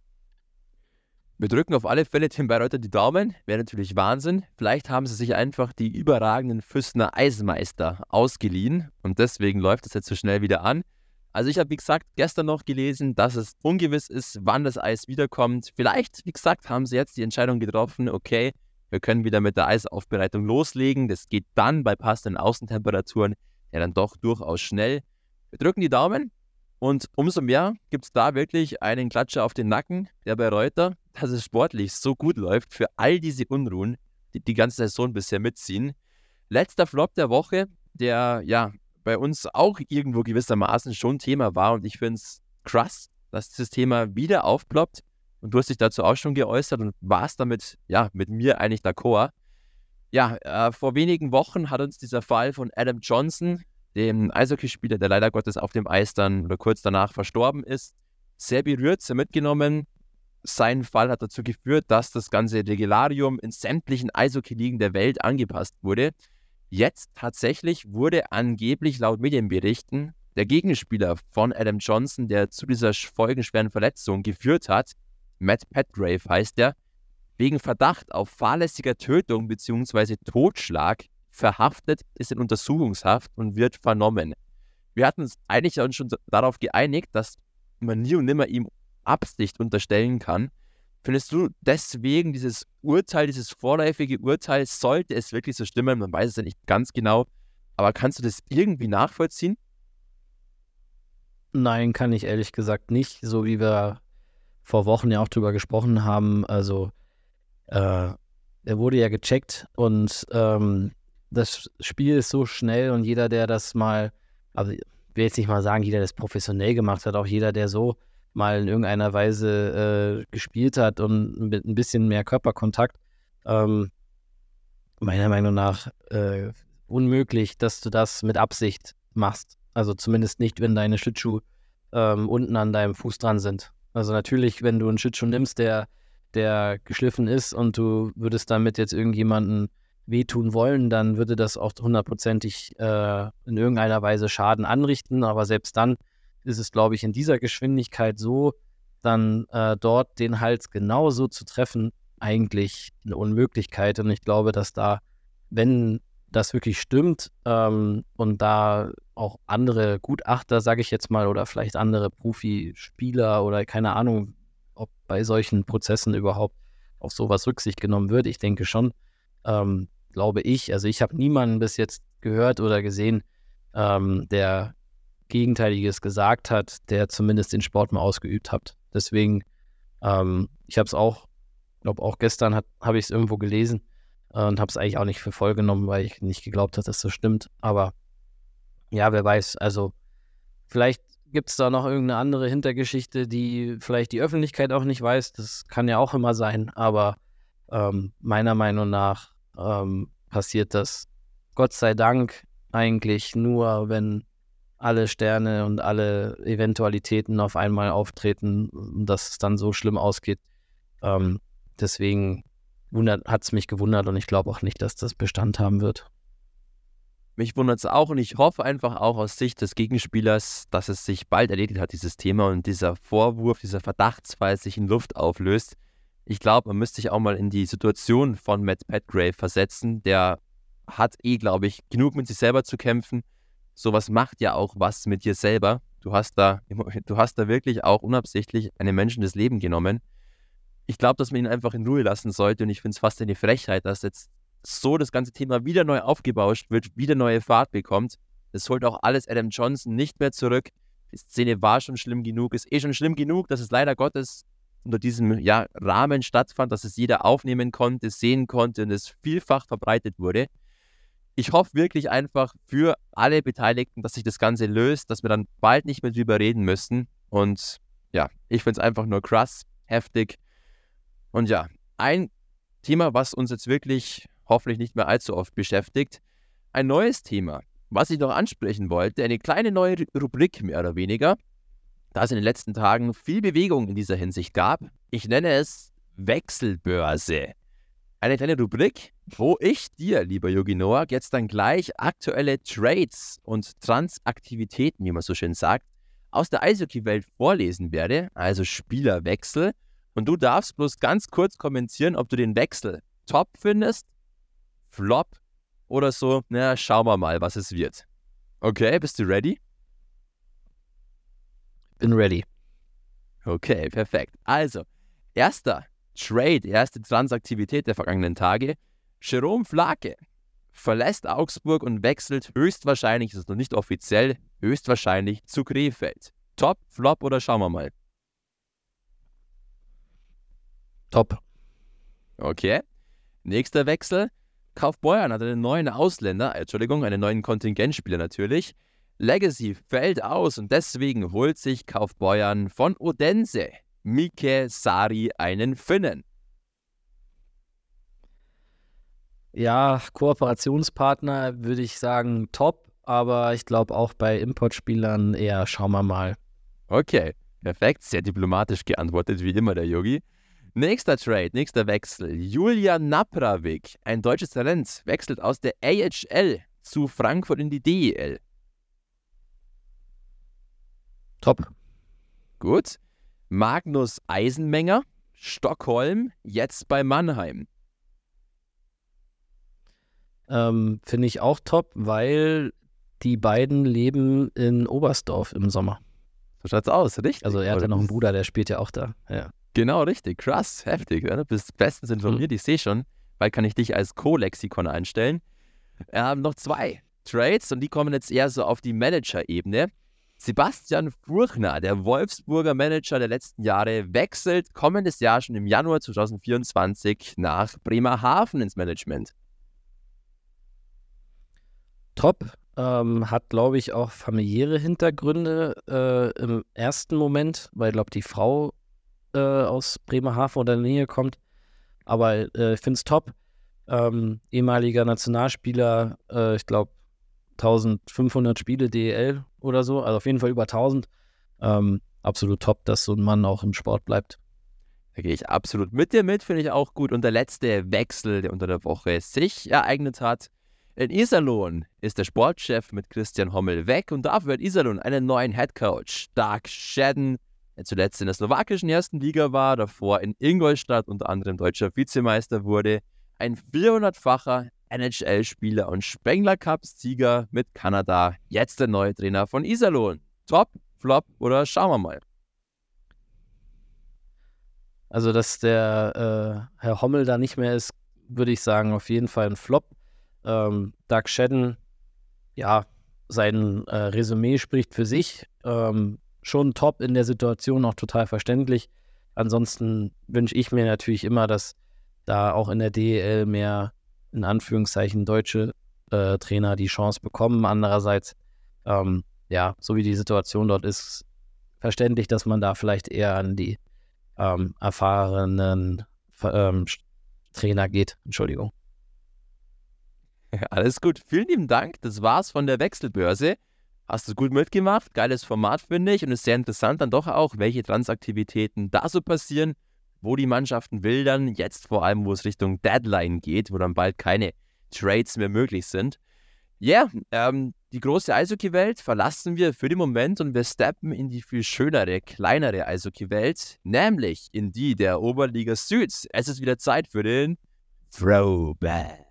Wir drücken auf alle Fälle den Bayreuther die Daumen. Wäre natürlich Wahnsinn. Vielleicht haben sie sich einfach die überragenden Füßner Eismeister ausgeliehen und deswegen läuft es jetzt so schnell wieder an. Also ich habe, wie gesagt, gestern noch gelesen, dass es ungewiss ist, wann das Eis wiederkommt. Vielleicht, wie gesagt, haben sie jetzt die Entscheidung getroffen, okay, wir können wieder mit der Eisaufbereitung loslegen. Das geht dann bei passenden Außentemperaturen ja dann doch durchaus schnell. Wir drücken die Daumen und umso mehr gibt es da wirklich einen Klatscher auf den Nacken der bei Reuter, dass es sportlich so gut läuft für all diese Unruhen, die die ganze Saison bisher mitziehen. Letzter Flop der Woche, der ja bei uns auch irgendwo gewissermaßen schon Thema war und ich finde es krass, dass dieses Thema wieder aufploppt. Und du hast dich dazu auch schon geäußert und warst damit, ja, mit mir eigentlich d'accord. Ja, äh, vor wenigen Wochen hat uns dieser Fall von Adam Johnson, dem Eishockeyspieler, der leider Gottes auf dem Eis dann oder kurz danach verstorben ist, sehr berührt, sehr mitgenommen. Sein Fall hat dazu geführt, dass das ganze Regularium in sämtlichen Eishockey-Ligen der Welt angepasst wurde. Jetzt tatsächlich wurde angeblich laut Medienberichten der Gegenspieler von Adam Johnson, der zu dieser folgenschweren Verletzung geführt hat, Matt Petgrave heißt er, wegen Verdacht auf fahrlässiger Tötung bzw. Totschlag verhaftet, ist in Untersuchungshaft und wird vernommen. Wir hatten uns eigentlich schon darauf geeinigt, dass man nie und nimmer ihm Absicht unterstellen kann. Findest du deswegen dieses Urteil, dieses vorläufige Urteil, sollte es wirklich so stimmen, man weiß es ja nicht ganz genau, aber kannst du das irgendwie nachvollziehen? Nein, kann ich ehrlich gesagt nicht, so wie wir vor Wochen ja auch drüber gesprochen haben. Also, äh, er wurde ja gecheckt und ähm, das Spiel ist so schnell und jeder, der das mal, also ich will jetzt nicht mal sagen, jeder, der das professionell gemacht hat, auch jeder, der so mal in irgendeiner Weise äh, gespielt hat und mit ein bisschen mehr Körperkontakt, ähm, meiner Meinung nach äh, unmöglich, dass du das mit Absicht machst. Also zumindest nicht, wenn deine Schlittschuhe ähm, unten an deinem Fuß dran sind. Also natürlich, wenn du einen Schlittschuh nimmst, der, der geschliffen ist und du würdest damit jetzt irgendjemanden wehtun wollen, dann würde das auch hundertprozentig äh, in irgendeiner Weise Schaden anrichten. Aber selbst dann ist es, glaube ich, in dieser Geschwindigkeit so, dann äh, dort den Hals genauso zu treffen, eigentlich eine Unmöglichkeit. Und ich glaube, dass da, wenn das wirklich stimmt ähm, und da auch andere Gutachter, sage ich jetzt mal, oder vielleicht andere Profispieler oder keine Ahnung, ob bei solchen Prozessen überhaupt auf sowas Rücksicht genommen wird. Ich denke schon, ähm, glaube ich. Also ich habe niemanden bis jetzt gehört oder gesehen, ähm, der Gegenteiliges gesagt hat, der zumindest den Sport mal ausgeübt hat. Deswegen, ähm, ich habe es auch, glaube auch gestern habe ich es irgendwo gelesen äh, und habe es eigentlich auch nicht für voll genommen, weil ich nicht geglaubt habe, dass das stimmt. Aber ja, wer weiß, also vielleicht gibt es da noch irgendeine andere Hintergeschichte, die vielleicht die Öffentlichkeit auch nicht weiß. Das kann ja auch immer sein, aber ähm, meiner Meinung nach ähm, passiert das Gott sei Dank eigentlich nur, wenn alle Sterne und alle Eventualitäten auf einmal auftreten, dass es dann so schlimm ausgeht. Ähm, deswegen hat es mich gewundert und ich glaube auch nicht, dass das Bestand haben wird. Mich wundert es auch und ich hoffe einfach auch aus Sicht des Gegenspielers, dass es sich bald erledigt hat, dieses Thema und dieser Vorwurf, dieser Verdachtsfall sich in Luft auflöst. Ich glaube, man müsste sich auch mal in die Situation von Matt Petgrave versetzen, der hat eh, glaube ich, genug mit sich selber zu kämpfen. Sowas macht ja auch was mit dir selber. Du hast da, du hast da wirklich auch unabsichtlich einem Menschen das Leben genommen. Ich glaube, dass man ihn einfach in Ruhe lassen sollte und ich finde es fast eine Frechheit, dass jetzt so das ganze Thema wieder neu aufgebauscht wird, wieder neue Fahrt bekommt. Es holt auch alles Adam Johnson nicht mehr zurück. Die Szene war schon schlimm genug, ist eh schon schlimm genug, dass es leider Gottes unter diesem ja, Rahmen stattfand, dass es jeder aufnehmen konnte, sehen konnte und es vielfach verbreitet wurde. Ich hoffe wirklich einfach für alle Beteiligten, dass sich das Ganze löst, dass wir dann bald nicht mehr drüber reden müssen. Und ja, ich finde es einfach nur krass, heftig. Und ja, ein Thema, was uns jetzt wirklich hoffentlich nicht mehr allzu oft beschäftigt. Ein neues Thema, was ich noch ansprechen wollte, eine kleine neue Rubrik mehr oder weniger, da es in den letzten Tagen viel Bewegung in dieser Hinsicht gab. Ich nenne es Wechselbörse. Eine kleine Rubrik, wo ich dir, lieber Yogi Noah, jetzt dann gleich aktuelle Trades und Transaktivitäten, wie man so schön sagt, aus der Eishockey-Welt vorlesen werde, also Spielerwechsel. Und du darfst bloß ganz kurz kommentieren, ob du den Wechsel top findest, flop oder so. Na, schauen wir mal, was es wird. Okay, bist du ready? Bin ready. Okay, perfekt. Also, erster Trade, erste Transaktivität der vergangenen Tage. Jerome Flake verlässt Augsburg und wechselt höchstwahrscheinlich, das ist noch nicht offiziell, höchstwahrscheinlich zu Krefeld. Top, Flop oder schauen wir mal? Top. Okay. Nächster Wechsel. Kaufbeuern hat einen neuen Ausländer, Entschuldigung, einen neuen Kontingentspieler natürlich. Legacy fällt aus und deswegen holt sich Kaufbeuern von Odense Mike Sari einen Finnen. Ja, Kooperationspartner würde ich sagen top, aber ich glaube auch bei Importspielern eher schauen wir mal. Okay, perfekt, sehr diplomatisch geantwortet, wie immer der Yogi. Nächster Trade, nächster Wechsel. Julian Napravik, ein deutsches Talent, wechselt aus der AHL zu Frankfurt in die DEL. Top. Gut. Magnus Eisenmenger, Stockholm, jetzt bei Mannheim. Ähm, Finde ich auch top, weil die beiden leben in Oberstdorf im Sommer. So schaut's aus, richtig? Also er hat ja noch einen Bruder, der spielt ja auch da. Ja. Genau, richtig. Krass, heftig. Ja? Du bist bestens informiert, mhm. ich sehe schon. Bald kann ich dich als Co-Lexikon einstellen. Ähm, noch zwei Trades und die kommen jetzt eher so auf die Manager-Ebene. Sebastian Furchner, der Wolfsburger Manager der letzten Jahre, wechselt kommendes Jahr schon im Januar 2024 nach Bremerhaven ins Management. Top. Ähm, hat, glaube ich, auch familiäre Hintergründe äh, im ersten Moment, weil, glaube die Frau äh, aus Bremerhaven oder der Nähe kommt. Aber äh, ich finde es top. Ähm, ehemaliger Nationalspieler, äh, ich glaube, 1500 Spiele DEL oder so, also auf jeden Fall über 1000. Ähm, absolut top, dass so ein Mann auch im Sport bleibt. Da gehe ich absolut mit dir mit, finde ich auch gut. Und der letzte Wechsel, der unter der Woche sich ereignet hat, in Iserlohn ist der Sportchef mit Christian Hommel weg und dafür hat Iserlohn einen neuen Headcoach, Dark Shedden, der zuletzt in der slowakischen ersten Liga war, davor in Ingolstadt unter anderem deutscher Vizemeister wurde, ein 400-facher NHL-Spieler und Spengler Cup-Sieger mit Kanada. Jetzt der neue Trainer von Iserlohn. Top, Flop oder schauen wir mal. Also, dass der äh, Herr Hommel da nicht mehr ist, würde ich sagen, auf jeden Fall ein Flop. Ähm, Doug Shedden, ja, sein äh, Resümee spricht für sich. Ähm, schon top in der Situation, auch total verständlich. Ansonsten wünsche ich mir natürlich immer, dass da auch in der DEL mehr in Anführungszeichen deutsche äh, Trainer die Chance bekommen. Andererseits, ähm, ja, so wie die Situation dort ist, verständlich, dass man da vielleicht eher an die ähm, erfahrenen ähm, Trainer geht. Entschuldigung. Alles gut. Vielen lieben Dank. Das war's von der Wechselbörse. Hast du gut mitgemacht. Geiles Format, finde ich. Und es ist sehr interessant dann doch auch, welche Transaktivitäten da so passieren wo die Mannschaften wildern, jetzt vor allem, wo es Richtung Deadline geht, wo dann bald keine Trades mehr möglich sind. Ja, yeah, ähm, die große Eishockey-Welt verlassen wir für den Moment und wir steppen in die viel schönere, kleinere Eishockey-Welt, nämlich in die der Oberliga Süd. Es ist wieder Zeit für den Throwback.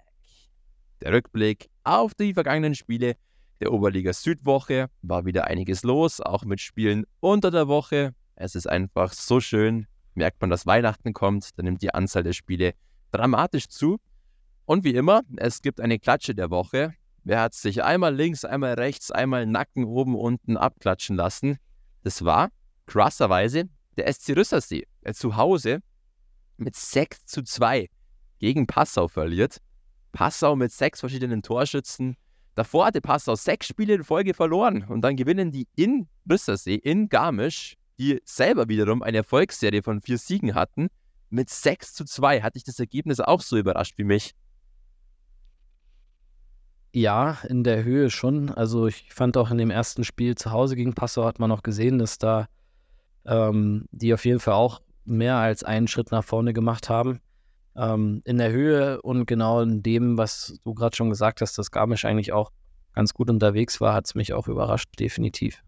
Der Rückblick auf die vergangenen Spiele der Oberliga Südwoche war wieder einiges los, auch mit Spielen unter der Woche. Es ist einfach so schön, merkt man, dass Weihnachten kommt, dann nimmt die Anzahl der Spiele dramatisch zu. Und wie immer, es gibt eine Klatsche der Woche. Wer hat sich einmal links, einmal rechts, einmal Nacken oben, unten abklatschen lassen? Das war krasserweise der SC Rüssersee, der zu Hause mit 6 zu 2 gegen Passau verliert. Passau mit sechs verschiedenen Torschützen. Davor hatte Passau sechs Spiele in Folge verloren und dann gewinnen die in Rüssersee, in Garmisch, die selber wiederum eine Erfolgsserie von vier Siegen hatten. Mit 6 zu 2 hatte ich das Ergebnis auch so überrascht wie mich. Ja, in der Höhe schon. Also ich fand auch in dem ersten Spiel zu Hause gegen Passau hat man auch gesehen, dass da ähm, die auf jeden Fall auch mehr als einen Schritt nach vorne gemacht haben. Ähm, in der Höhe und genau in dem, was du gerade schon gesagt hast, dass Garmisch eigentlich auch ganz gut unterwegs war, hat es mich auch überrascht, definitiv.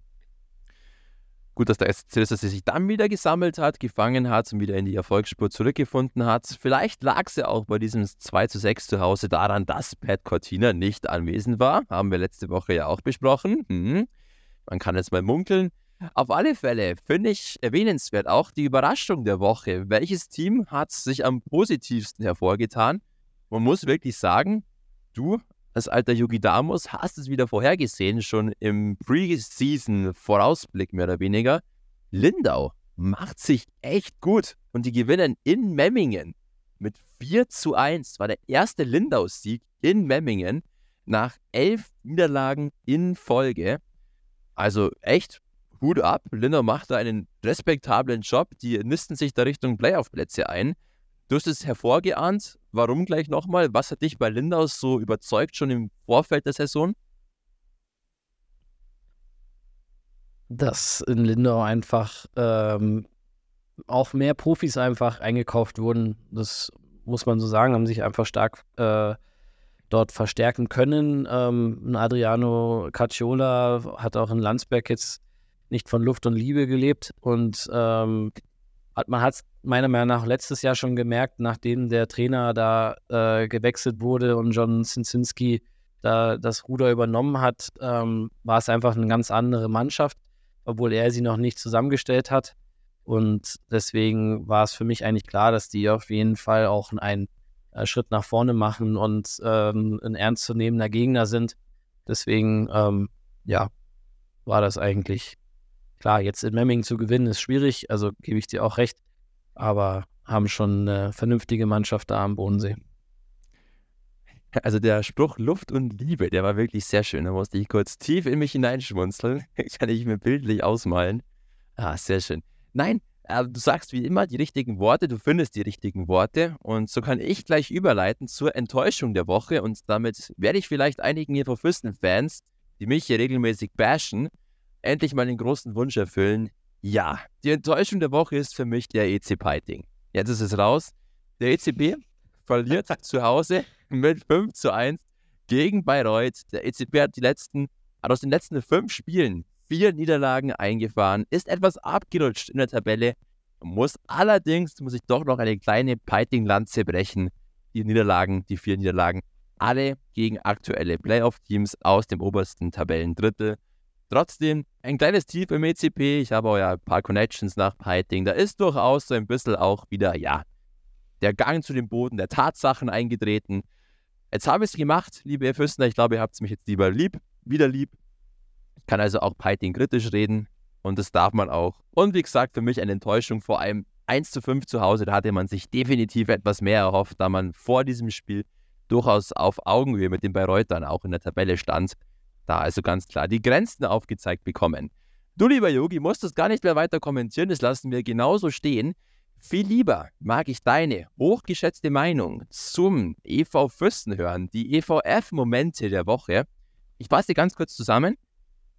Gut, dass der SC sich dann wieder gesammelt hat, gefangen hat und wieder in die Erfolgsspur zurückgefunden hat. Vielleicht lag es ja auch bei diesem 2 zu 6 zu Hause daran, dass Pat Cortina nicht anwesend war. Haben wir letzte Woche ja auch besprochen. Hm. Man kann jetzt mal munkeln. Auf alle Fälle finde ich erwähnenswert auch die Überraschung der Woche. Welches Team hat sich am positivsten hervorgetan? Man muss wirklich sagen, du als alter Yugi Damus hast es wieder vorhergesehen, schon im Preseason-Vorausblick mehr oder weniger. Lindau macht sich echt gut und die gewinnen in Memmingen mit 4 zu 1. Das war der erste Lindau-Sieg in Memmingen nach elf Niederlagen in Folge. Also echt Hut ab. Lindau macht da einen respektablen Job. Die nisten sich da Richtung Playoff-Plätze ein. Du hast es hervorgeahnt. Warum gleich nochmal? Was hat dich bei Lindaus so überzeugt schon im Vorfeld der Saison? Dass in Lindau einfach ähm, auch mehr Profis einfach eingekauft wurden. Das muss man so sagen, haben sich einfach stark äh, dort verstärken können. Ähm, Adriano Cacciola hat auch in Landsberg jetzt nicht von Luft und Liebe gelebt und ähm, hat, man hat es meiner Meinung nach letztes Jahr schon gemerkt, nachdem der Trainer da äh, gewechselt wurde und John Sinsinski da das Ruder übernommen hat, ähm, war es einfach eine ganz andere Mannschaft, obwohl er sie noch nicht zusammengestellt hat. Und deswegen war es für mich eigentlich klar, dass die auf jeden Fall auch einen äh, Schritt nach vorne machen und ähm, ein ernstzunehmender Gegner sind. Deswegen, ähm, ja, war das eigentlich klar. Jetzt in Memmingen zu gewinnen ist schwierig, also gebe ich dir auch recht aber haben schon eine vernünftige Mannschaft da am Bodensee. Also der Spruch Luft und Liebe, der war wirklich sehr schön. Da musste ich kurz tief in mich hineinschmunzeln. Kann ich mir bildlich ausmalen. Ah, sehr schön. Nein, äh, du sagst wie immer die richtigen Worte, du findest die richtigen Worte und so kann ich gleich überleiten zur Enttäuschung der Woche und damit werde ich vielleicht einigen hier Fürsten-Fans, die mich hier regelmäßig bashen, endlich mal den großen Wunsch erfüllen. Ja, die Enttäuschung der Woche ist für mich der EC Piting. Jetzt ist es raus. Der ECB verliert zu Hause mit 5 zu 1 gegen Bayreuth. Der ECB hat die letzten, hat aus den letzten fünf Spielen vier Niederlagen eingefahren, ist etwas abgerutscht in der Tabelle, muss allerdings, muss ich doch noch eine kleine Piting-Lanze brechen. Die Niederlagen, die vier Niederlagen, alle gegen aktuelle Playoff-Teams aus dem obersten Tabellendrittel. Trotzdem ein kleines Tief im ECP. Ich habe auch ja ein paar Connections nach Piting. Da ist durchaus so ein bisschen auch wieder, ja, der Gang zu dem Boden der Tatsachen eingetreten. Jetzt habe ich es gemacht, liebe Fürstner. Ich glaube, ihr habt es mich jetzt lieber lieb, wieder lieb. Ich kann also auch Piting kritisch reden und das darf man auch. Und wie gesagt, für mich eine Enttäuschung, vor allem 1 zu 5 zu Hause. Da hatte man sich definitiv etwas mehr erhofft, da man vor diesem Spiel durchaus auf Augenhöhe mit den Bayreutern auch in der Tabelle stand da also ganz klar die Grenzen aufgezeigt bekommen. Du, lieber Yogi, musst es gar nicht mehr weiter kommentieren, das lassen wir genauso stehen. Viel lieber mag ich deine hochgeschätzte Meinung zum EV Fürsten hören, die EVF-Momente der Woche. Ich fasse ganz kurz zusammen.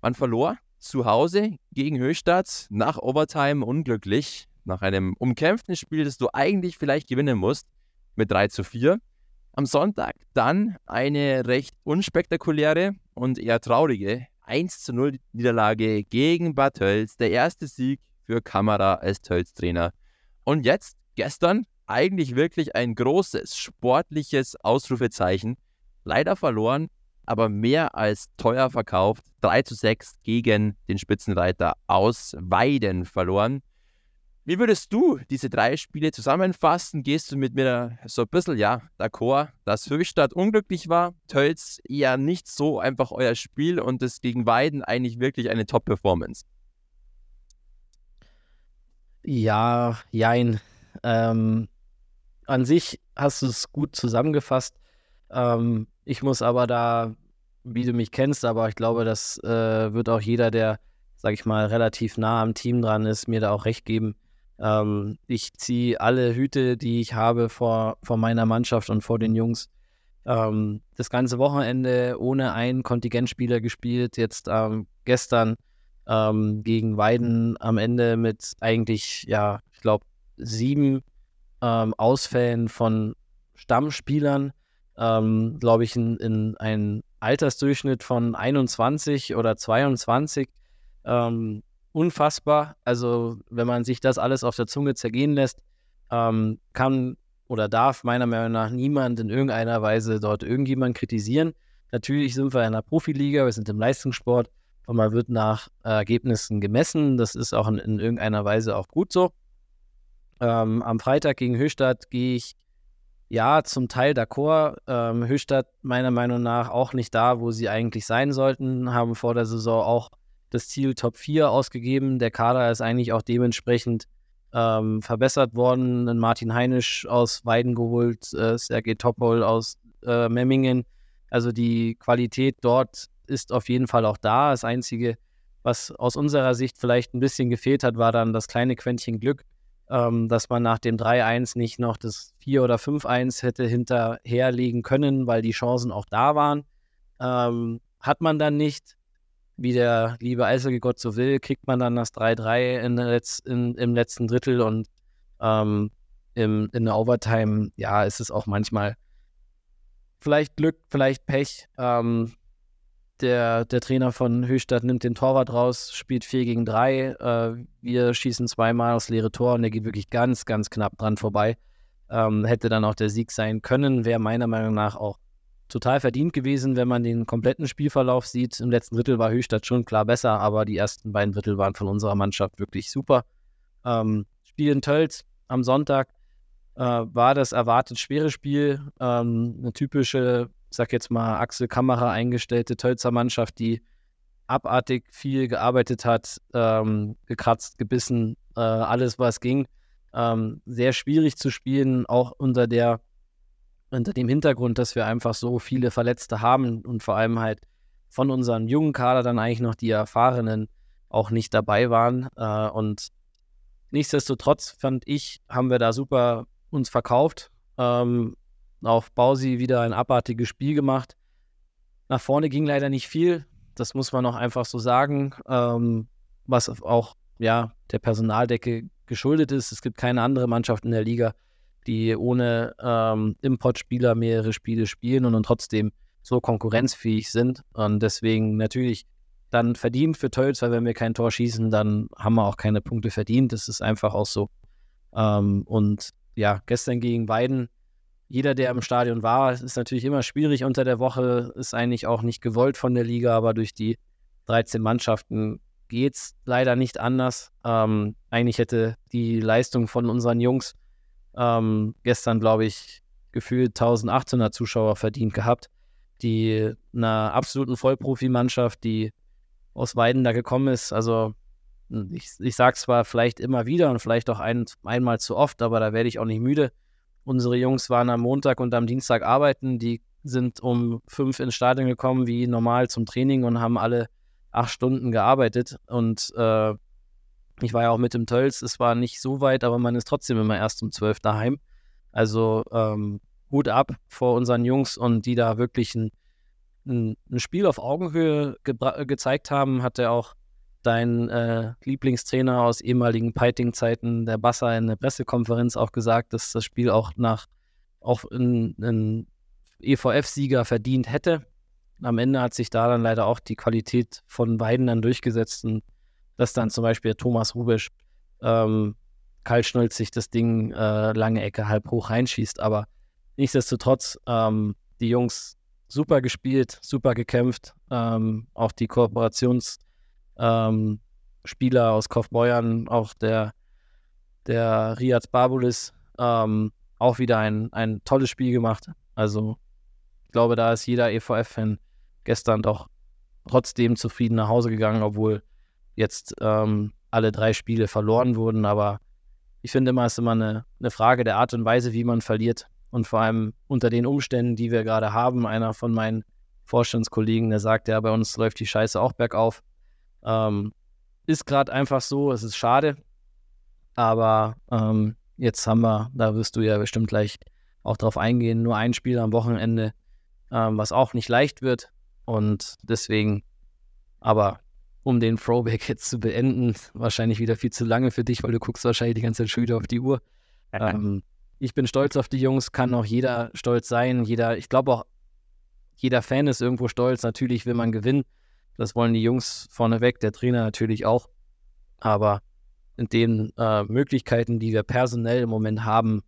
Man verlor zu Hause gegen Höchstadt nach Overtime unglücklich, nach einem umkämpften Spiel, das du eigentlich vielleicht gewinnen musst, mit 3 zu 4. Am Sonntag dann eine recht unspektakuläre und eher traurige 1 zu 0 Niederlage gegen Bad Tölz. Der erste Sieg für Kamera als Tölz-Trainer. Und jetzt, gestern, eigentlich wirklich ein großes sportliches Ausrufezeichen. leider verloren, aber mehr als teuer verkauft. 3 zu 6 gegen den Spitzenreiter aus Weiden verloren. Wie würdest du diese drei Spiele zusammenfassen? Gehst du mit mir so ein bisschen, ja, d'accord, dass Höchstadt unglücklich war, Tölz eher nicht so einfach euer Spiel und das gegen Weiden eigentlich wirklich eine Top-Performance? Ja, jein. Ähm, an sich hast du es gut zusammengefasst. Ähm, ich muss aber da, wie du mich kennst, aber ich glaube, das äh, wird auch jeder, der, sag ich mal, relativ nah am Team dran ist, mir da auch recht geben. Ähm, ich ziehe alle Hüte, die ich habe, vor, vor meiner Mannschaft und vor den Jungs. Ähm, das ganze Wochenende ohne einen Kontingentspieler gespielt, jetzt ähm, gestern ähm, gegen Weiden am Ende mit eigentlich, ja, ich glaube, sieben ähm, Ausfällen von Stammspielern, ähm, glaube ich, in, in einen Altersdurchschnitt von 21 oder 22. Ähm, unfassbar. Also, wenn man sich das alles auf der Zunge zergehen lässt, ähm, kann oder darf meiner Meinung nach niemand in irgendeiner Weise dort irgendjemand kritisieren. Natürlich sind wir in einer Profiliga, wir sind im Leistungssport und man wird nach Ergebnissen gemessen. Das ist auch in, in irgendeiner Weise auch gut so. Ähm, am Freitag gegen Höchstadt gehe ich ja zum Teil d'accord. Ähm, Höchstadt meiner Meinung nach auch nicht da, wo sie eigentlich sein sollten, haben vor der Saison auch das Ziel Top 4 ausgegeben. Der Kader ist eigentlich auch dementsprechend ähm, verbessert worden. Martin Heinisch aus Weiden geholt, äh, Sergei Topol aus äh, Memmingen. Also die Qualität dort ist auf jeden Fall auch da. Das Einzige, was aus unserer Sicht vielleicht ein bisschen gefehlt hat, war dann das kleine Quäntchen Glück ähm, dass man nach dem 3-1 nicht noch das 4 oder 5-1 hätte hinterherlegen können, weil die Chancen auch da waren. Ähm, hat man dann nicht, wie der liebe Eishockey-Gott so will, kriegt man dann das 3-3 in in, im letzten Drittel und ähm, im, in der Overtime, ja, ist es auch manchmal vielleicht Glück, vielleicht Pech. Ähm, der, der Trainer von Höchstadt nimmt den Torwart raus, spielt 4 gegen 3. Äh, wir schießen zweimal aufs leere Tor und der geht wirklich ganz, ganz knapp dran vorbei. Ähm, hätte dann auch der Sieg sein können, wäre meiner Meinung nach auch total verdient gewesen, wenn man den kompletten Spielverlauf sieht. Im letzten Drittel war Höchstadt schon klar besser, aber die ersten beiden Drittel waren von unserer Mannschaft wirklich super. Ähm, Spiel in Tölz am Sonntag äh, war das erwartet schwere Spiel. Ähm, eine typische sag jetzt mal, Axel Kamera eingestellte Tölzer Mannschaft, die abartig viel gearbeitet hat, ähm, gekratzt, gebissen, äh, alles was ging. Ähm, sehr schwierig zu spielen, auch unter der unter dem Hintergrund, dass wir einfach so viele Verletzte haben und vor allem halt von unserem jungen Kader dann eigentlich noch die Erfahrenen auch nicht dabei waren. Äh, und nichtsdestotrotz fand ich, haben wir da super uns verkauft. Ähm, auf Bausi wieder ein abartiges Spiel gemacht. Nach vorne ging leider nicht viel. Das muss man auch einfach so sagen. Ähm, was auch ja, der Personaldecke geschuldet ist. Es gibt keine andere Mannschaft in der Liga, die ohne ähm, Importspieler mehrere Spiele spielen und dann trotzdem so konkurrenzfähig sind. Und deswegen natürlich dann verdient für Tölz, weil wenn wir kein Tor schießen, dann haben wir auch keine Punkte verdient. Das ist einfach auch so. Ähm, und ja, gestern gegen Weiden jeder, der im Stadion war, ist natürlich immer schwierig unter der Woche, ist eigentlich auch nicht gewollt von der Liga, aber durch die 13 Mannschaften geht es leider nicht anders. Ähm, eigentlich hätte die Leistung von unseren Jungs ähm, gestern, glaube ich, gefühlt 1800 Zuschauer verdient gehabt, die einer absoluten Vollprofimannschaft, die aus Weiden da gekommen ist. Also ich, ich sage zwar vielleicht immer wieder und vielleicht auch ein, einmal zu oft, aber da werde ich auch nicht müde. Unsere Jungs waren am Montag und am Dienstag arbeiten. Die sind um fünf ins Stadion gekommen, wie normal zum Training und haben alle acht Stunden gearbeitet. Und äh, ich war ja auch mit dem Tölz. Es war nicht so weit, aber man ist trotzdem immer erst um zwölf daheim. Also ähm, Hut ab vor unseren Jungs und die da wirklich ein, ein, ein Spiel auf Augenhöhe gezeigt haben, hat er auch dein äh, Lieblingstrainer aus ehemaligen Piting-Zeiten, der Bassa, in der Pressekonferenz auch gesagt, dass das Spiel auch nach auch einen EVF-Sieger verdient hätte. Am Ende hat sich da dann leider auch die Qualität von beiden dann durchgesetzt und dass dann zum Beispiel Thomas Rubisch ähm, kaltschnäuzig das Ding äh, lange Ecke halb hoch reinschießt. Aber nichtsdestotrotz, ähm, die Jungs super gespielt, super gekämpft. Ähm, auch die Kooperationsspieler ähm, aus Kaufbeuern, auch der, der Riaz Barbulis, ähm, auch wieder ein, ein tolles Spiel gemacht. Also ich glaube, da ist jeder EVF-Fan gestern doch trotzdem zufrieden nach Hause gegangen, obwohl jetzt ähm, alle drei Spiele verloren wurden. Aber ich finde immer, es ist immer eine, eine Frage der Art und Weise, wie man verliert. Und vor allem unter den Umständen, die wir gerade haben. Einer von meinen Vorstandskollegen, der sagt, ja, bei uns läuft die Scheiße auch bergauf. Ähm, ist gerade einfach so, es ist schade. Aber ähm, jetzt haben wir, da wirst du ja bestimmt gleich auch drauf eingehen, nur ein Spiel am Wochenende, ähm, was auch nicht leicht wird. Und deswegen, aber um den Throwback jetzt zu beenden, wahrscheinlich wieder viel zu lange für dich, weil du guckst wahrscheinlich die ganze Zeit schon wieder auf die Uhr. Ähm, ich bin stolz auf die Jungs, kann auch jeder stolz sein. Jeder, ich glaube auch, jeder Fan ist irgendwo stolz. Natürlich will man gewinnen. Das wollen die Jungs vorneweg, der Trainer natürlich auch. Aber in den äh, Möglichkeiten, die wir personell im Moment haben,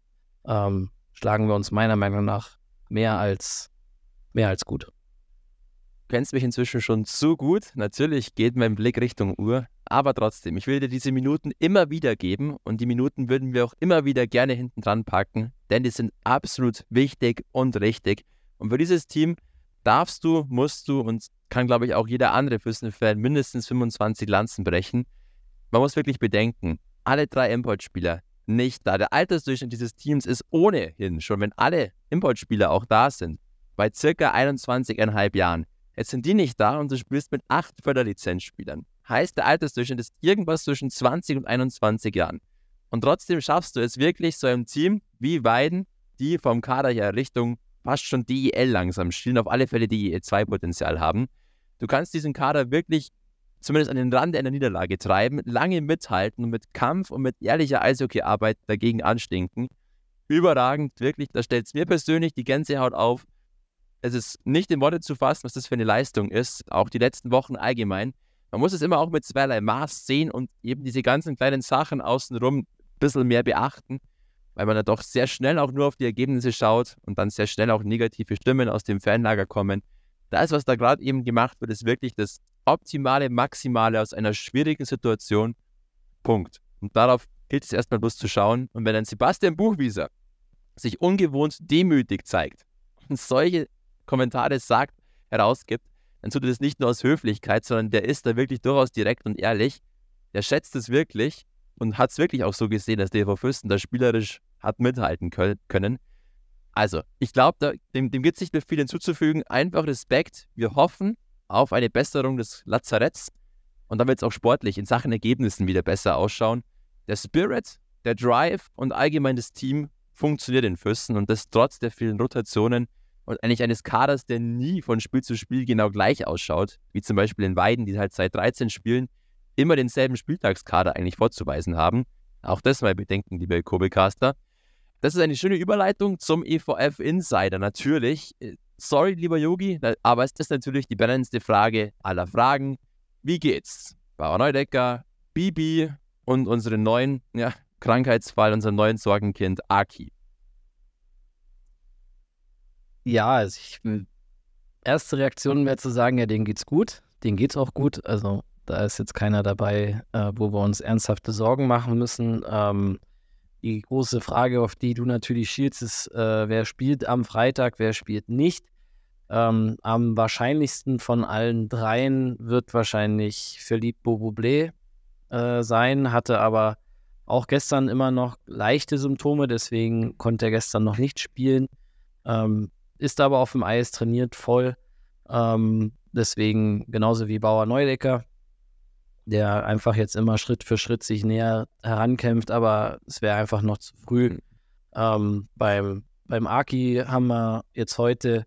ähm, schlagen wir uns meiner Meinung nach mehr als, mehr als gut kennst mich inzwischen schon zu gut. Natürlich geht mein Blick Richtung Uhr, aber trotzdem, ich will dir diese Minuten immer wieder geben und die Minuten würden wir auch immer wieder gerne hinten dran packen, denn die sind absolut wichtig und richtig. Und für dieses Team darfst du, musst du und kann, glaube ich, auch jeder andere Füssen-Fan mindestens 25 Lanzen brechen. Man muss wirklich bedenken, alle drei Importspieler nicht da. Der Altersdurchschnitt dieses Teams ist ohnehin schon, wenn alle Importspieler auch da sind, bei circa 21,5 Jahren. Jetzt sind die nicht da und du spielst mit acht Förderlizenzspielern. Heißt, der Altersdurchschnitt ist irgendwas zwischen 20 und 21 Jahren. Und trotzdem schaffst du es wirklich, so einem Team wie Weiden, die vom Kader her Richtung fast schon DEL langsam spielen, auf alle Fälle DEL2-Potenzial haben. Du kannst diesen Kader wirklich zumindest an den Rand einer Niederlage treiben, lange mithalten und mit Kampf und mit ehrlicher Eishockeyarbeit dagegen anstinken. Überragend, wirklich, da stellt es mir persönlich die Gänsehaut auf es ist nicht in Worte zu fassen, was das für eine Leistung ist, auch die letzten Wochen allgemein. Man muss es immer auch mit zweierlei Maß sehen und eben diese ganzen kleinen Sachen außenrum ein bisschen mehr beachten, weil man da doch sehr schnell auch nur auf die Ergebnisse schaut und dann sehr schnell auch negative Stimmen aus dem Fanlager kommen. Das, was da gerade eben gemacht wird, ist wirklich das optimale, maximale aus einer schwierigen Situation. Punkt. Und darauf gilt es erstmal bloß zu schauen. Und wenn ein Sebastian Buchwieser sich ungewohnt demütig zeigt und solche Kommentare sagt, herausgibt, dann tut er das nicht nur aus Höflichkeit, sondern der ist da wirklich durchaus direkt und ehrlich. Der schätzt es wirklich und hat es wirklich auch so gesehen, dass der Fürsten da spielerisch hat mithalten können. Also, ich glaube, dem, dem gibt es nicht mehr viel hinzuzufügen. Einfach Respekt. Wir hoffen auf eine Besserung des Lazaretts und dann wird es auch sportlich in Sachen Ergebnissen wieder besser ausschauen. Der Spirit, der Drive und allgemein das Team funktioniert in Fürsten und das trotz der vielen Rotationen und eigentlich eines Kaders, der nie von Spiel zu Spiel genau gleich ausschaut, wie zum Beispiel in Weiden, die halt seit 13 Spielen immer denselben Spieltagskader eigentlich vorzuweisen haben. Auch das mal bedenken, liebe Kobelcaster. Das ist eine schöne Überleitung zum EVF Insider, natürlich. Äh, sorry, lieber Yogi, aber es ist natürlich die brennendste Frage aller Fragen. Wie geht's? Bauer Neudecker, Bibi und unseren neuen ja, Krankheitsfall, unserem neuen Sorgenkind Aki. Ja, also ich, erste Reaktion wäre zu sagen, ja, denen geht's gut. Denen geht's auch gut. Also da ist jetzt keiner dabei, äh, wo wir uns ernsthafte Sorgen machen müssen. Ähm, die große Frage, auf die du natürlich schielst, ist, äh, wer spielt am Freitag, wer spielt nicht. Ähm, am wahrscheinlichsten von allen dreien wird wahrscheinlich Philippe Beauboublé äh, sein, hatte aber auch gestern immer noch leichte Symptome, deswegen konnte er gestern noch nicht spielen. Ähm, ist aber auf dem Eis, trainiert voll. Ähm, deswegen genauso wie Bauer Neudecker, der einfach jetzt immer Schritt für Schritt sich näher herankämpft, aber es wäre einfach noch zu früh. Ähm, beim, beim Aki haben wir jetzt heute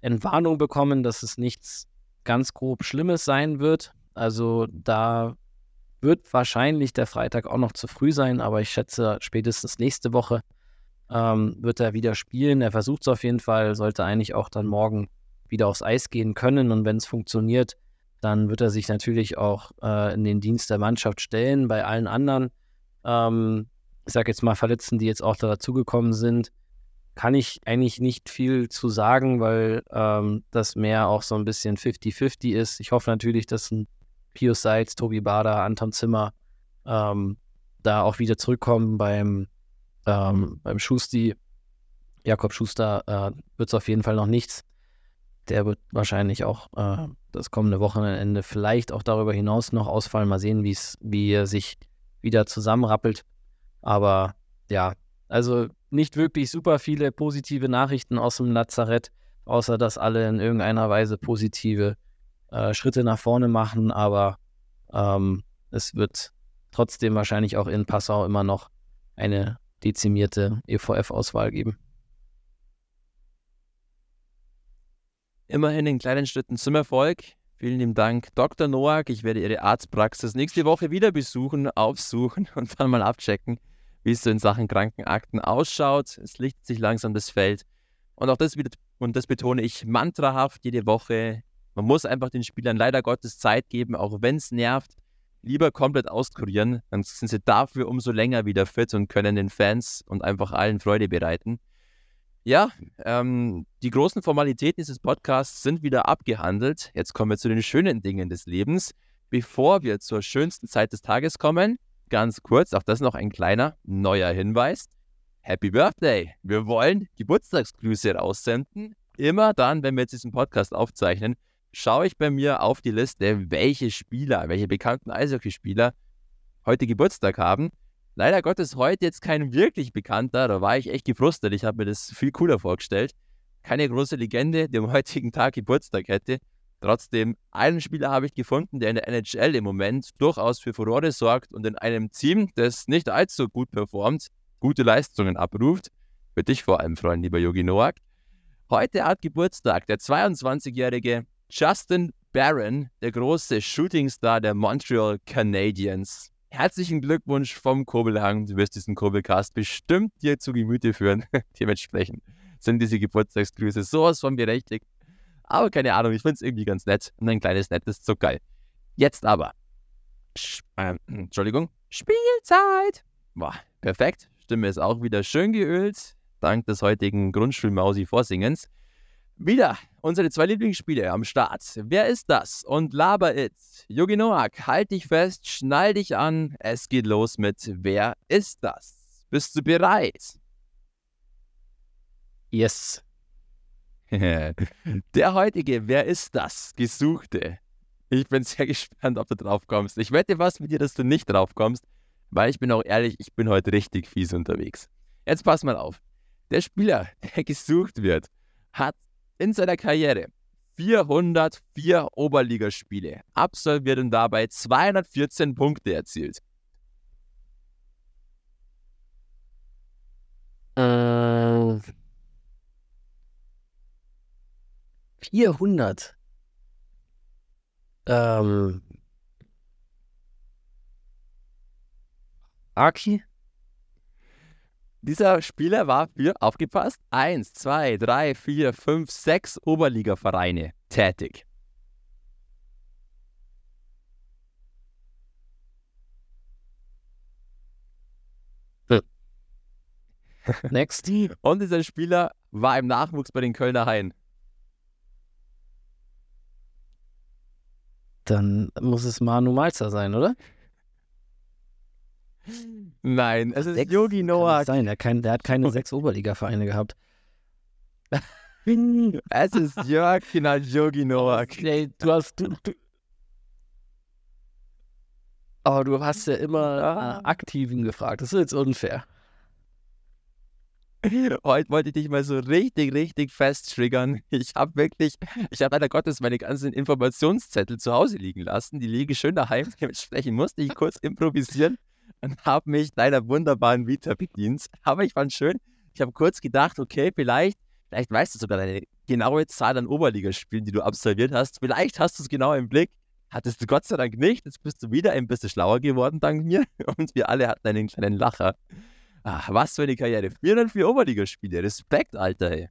Entwarnung bekommen, dass es nichts ganz grob Schlimmes sein wird. Also da wird wahrscheinlich der Freitag auch noch zu früh sein, aber ich schätze spätestens nächste Woche ähm, wird er wieder spielen. Er versucht es auf jeden Fall, sollte eigentlich auch dann morgen wieder aufs Eis gehen können. Und wenn es funktioniert, dann wird er sich natürlich auch äh, in den Dienst der Mannschaft stellen. Bei allen anderen, ähm, ich sage jetzt mal Verletzten, die jetzt auch dazugekommen sind, kann ich eigentlich nicht viel zu sagen, weil ähm, das mehr auch so ein bisschen 50-50 ist. Ich hoffe natürlich, dass ein Pius Seitz, Tobi Bader, Anton Zimmer ähm, da auch wieder zurückkommen beim, ähm, beim Schusti. Jakob Schuster äh, wird es auf jeden Fall noch nichts. Der wird wahrscheinlich auch äh, das kommende Wochenende vielleicht auch darüber hinaus noch ausfallen. Mal sehen, wie er sich wieder zusammenrappelt. Aber ja, also nicht wirklich super viele positive Nachrichten aus dem Lazarett, außer dass alle in irgendeiner Weise positive äh, Schritte nach vorne machen. Aber ähm, es wird trotzdem wahrscheinlich auch in Passau immer noch eine dezimierte EVF-Auswahl geben. Immerhin in kleinen Schritten zum Erfolg. Vielen lieben Dank, Dr. Noack. Ich werde Ihre Arztpraxis nächste Woche wieder besuchen, aufsuchen und dann mal abchecken, wie es so in Sachen Krankenakten ausschaut. Es lichtet sich langsam das Feld. Und auch das und das betone ich mantrahaft jede Woche. Man muss einfach den Spielern leider Gottes Zeit geben, auch wenn es nervt. Lieber komplett auskurieren, dann sind sie dafür umso länger wieder fit und können den Fans und einfach allen Freude bereiten. Ja, ähm, die großen Formalitäten dieses Podcasts sind wieder abgehandelt. Jetzt kommen wir zu den schönen Dingen des Lebens. Bevor wir zur schönsten Zeit des Tages kommen, ganz kurz, auch das noch ein kleiner neuer Hinweis. Happy Birthday! Wir wollen Geburtstagsgrüße raussenden. Immer dann, wenn wir jetzt diesen Podcast aufzeichnen, schaue ich bei mir auf die Liste, welche Spieler, welche bekannten Eishockeyspieler heute Geburtstag haben. Leider Gottes heute jetzt kein wirklich bekannter, da war ich echt gefrustet. Ich habe mir das viel cooler vorgestellt. Keine große Legende, die am heutigen Tag Geburtstag hätte. Trotzdem, einen Spieler habe ich gefunden, der in der NHL im Moment durchaus für Furore sorgt und in einem Team, das nicht allzu gut performt, gute Leistungen abruft. Für dich vor allem, Freund, lieber Yogi Noak. Heute hat Geburtstag der 22-jährige Justin Barron, der große Shootingstar der Montreal Canadiens. Herzlichen Glückwunsch vom Kurbelhang. Du wirst diesen Kurbelcast bestimmt dir zu Gemüte führen. Dementsprechend sind diese Geburtstagsgrüße sowas von berechtigt. Aber keine Ahnung, ich finde es irgendwie ganz nett und ein kleines nettes Zuckerl. Jetzt aber. Sch äh, Entschuldigung. Spielzeit. Boah, perfekt. Stimme ist auch wieder schön geölt. Dank des heutigen Grundschulmausi-Vorsingens. Wieder unsere zwei Lieblingsspiele am Start. Wer ist das? Und laber it. Yogi Noak, halt dich fest, schnall dich an. Es geht los mit Wer ist das? Bist du bereit? Yes. Der heutige Wer ist das? Gesuchte. Ich bin sehr gespannt, ob du drauf kommst. Ich wette was mit dir, dass du nicht drauf kommst, weil ich bin auch ehrlich, ich bin heute richtig fies unterwegs. Jetzt pass mal auf. Der Spieler, der gesucht wird, hat in seiner Karriere 404 Oberligaspiele absolviert und dabei 214 Punkte erzielt. Äh, 400. Ähm. Aki? Dieser Spieler war für, aufgepasst, 1, 2, 3, 4, 5, 6 Oberligavereine tätig. Next. Und dieser Spieler war im Nachwuchs bei den Kölner Haien. Dann muss es Manu Malzer sein, oder? Nein, es ist sechs Yogi Noah. Sein. Der, kein, der hat keine sechs Oberliga-Vereine gehabt. es ist Jörg Yogi Noak. Ey, du hast. Du, du, aber du hast ja immer ah. Aktiven gefragt. Das ist jetzt unfair. Heute wollte ich dich mal so richtig, richtig fest triggern. Ich habe wirklich, ich habe leider Gottes meine ganzen Informationszettel zu Hause liegen lassen. Die liegen schön daheim. Dementsprechend musste ich kurz improvisieren und habe mich deiner wunderbaren Vita bedient. Aber ich fand schön. Ich habe kurz gedacht, okay, vielleicht, vielleicht weißt du sogar deine genaue Zahl an Oberligaspielen, die du absolviert hast. Vielleicht hast du es genau im Blick. Hattest du Gott sei Dank nicht. Jetzt bist du wieder ein bisschen schlauer geworden, dank mir. Und wir alle hatten einen kleinen Lacher. Ach, was für eine Karriere. 404 Oberligaspiele. Respekt, Alter, ey.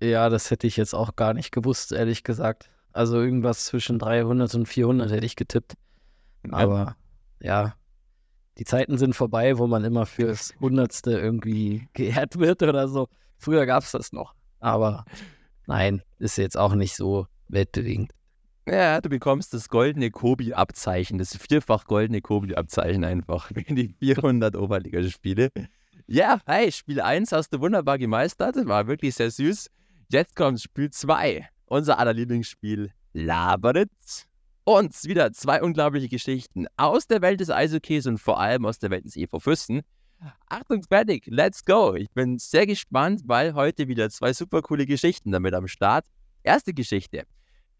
Ja, das hätte ich jetzt auch gar nicht gewusst, ehrlich gesagt. Also irgendwas zwischen 300 und 400 hätte ich getippt. Aber ja, die Zeiten sind vorbei, wo man immer fürs Hundertste irgendwie geehrt wird oder so. Früher gab es das noch. Aber nein, ist jetzt auch nicht so weltbewegend. Ja, du bekommst das goldene Kobi-Abzeichen, das vierfach goldene Kobi-Abzeichen einfach in die 400 Oberligaspiele. Ja, hey, Spiel 1 hast du wunderbar gemeistert, war wirklich sehr süß. Jetzt kommt Spiel 2, unser aller Lieblingsspiel, Laberitz. Und wieder zwei unglaubliche Geschichten aus der Welt des Eishockeys und vor allem aus der Welt des EV Füssen. Achtung, fertig, let's go. Ich bin sehr gespannt, weil heute wieder zwei super coole Geschichten damit am Start. Erste Geschichte.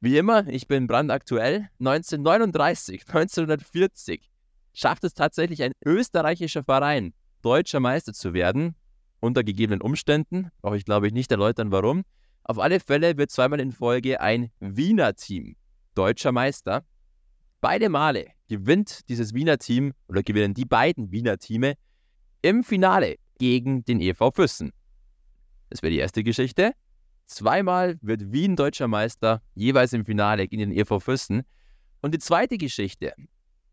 Wie immer, ich bin brandaktuell. 1939, 1940 schafft es tatsächlich ein österreichischer Verein, deutscher Meister zu werden. Unter gegebenen Umständen. Brauche ich, glaube ich, nicht erläutern, warum. Auf alle Fälle wird zweimal in Folge ein Wiener Team deutscher Meister. Beide Male gewinnt dieses Wiener Team oder gewinnen die beiden Wiener Teame im Finale gegen den EV Füssen. Das wäre die erste Geschichte. Zweimal wird Wien deutscher Meister, jeweils im Finale gegen den EV Füssen. Und die zweite Geschichte.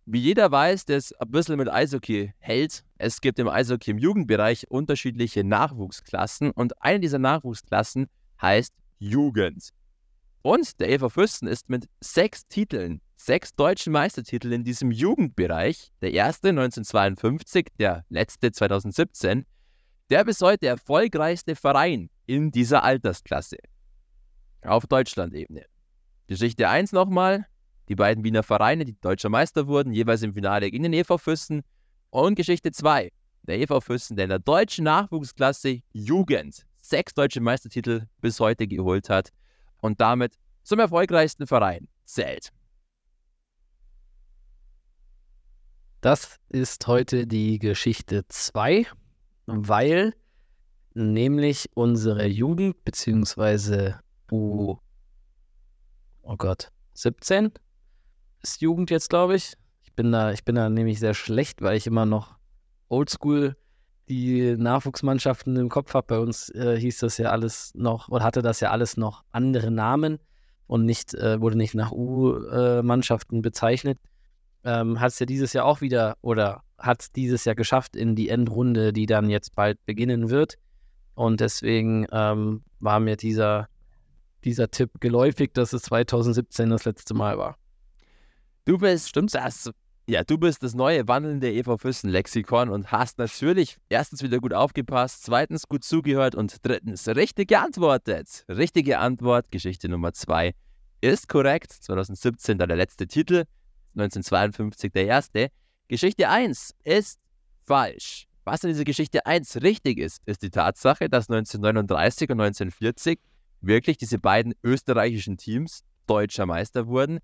Wie jeder weiß, der es ein bisschen mit Eishockey hält, es gibt im Eishockey im Jugendbereich unterschiedliche Nachwuchsklassen und eine dieser Nachwuchsklassen heißt Jugend. Und der EV Füssen ist mit sechs Titeln, sechs deutschen Meistertiteln in diesem Jugendbereich, der erste 1952, der letzte 2017, der bis heute erfolgreichste Verein in dieser Altersklasse. Auf Deutschland-Ebene. Geschichte 1 nochmal. Die beiden Wiener Vereine, die deutscher Meister wurden, jeweils im Finale gegen den EV Füssen. Und Geschichte 2. Der EV Füssen, der in der deutschen Nachwuchsklasse Jugend sechs deutsche Meistertitel bis heute geholt hat und damit zum erfolgreichsten Verein zählt. Das ist heute die Geschichte 2, weil nämlich unsere Jugend beziehungsweise U, oh Gott, 17 ist Jugend jetzt, glaube ich. Ich bin da, ich bin da nämlich sehr schlecht, weil ich immer noch Oldschool die Nachwuchsmannschaften im Kopf habe. Bei uns äh, hieß das ja alles noch oder hatte das ja alles noch andere Namen und nicht äh, wurde nicht nach U-Mannschaften bezeichnet. Ähm, hat es ja dieses Jahr auch wieder oder hat dieses Jahr geschafft in die Endrunde, die dann jetzt bald beginnen wird. Und deswegen ähm, war mir dieser, dieser Tipp geläufig, dass es 2017 das letzte Mal war. Du bist, stimmt das? Ja, du bist das neue wandelnde Eva Füssen Lexikon und hast natürlich erstens wieder gut aufgepasst, zweitens gut zugehört und drittens richtig geantwortet. Richtige Antwort, Geschichte Nummer zwei, ist korrekt. 2017 dann der letzte Titel, 1952 der erste. Geschichte 1 ist falsch. Was in dieser Geschichte 1 richtig ist, ist die Tatsache, dass 1939 und 1940 wirklich diese beiden österreichischen Teams deutscher Meister wurden.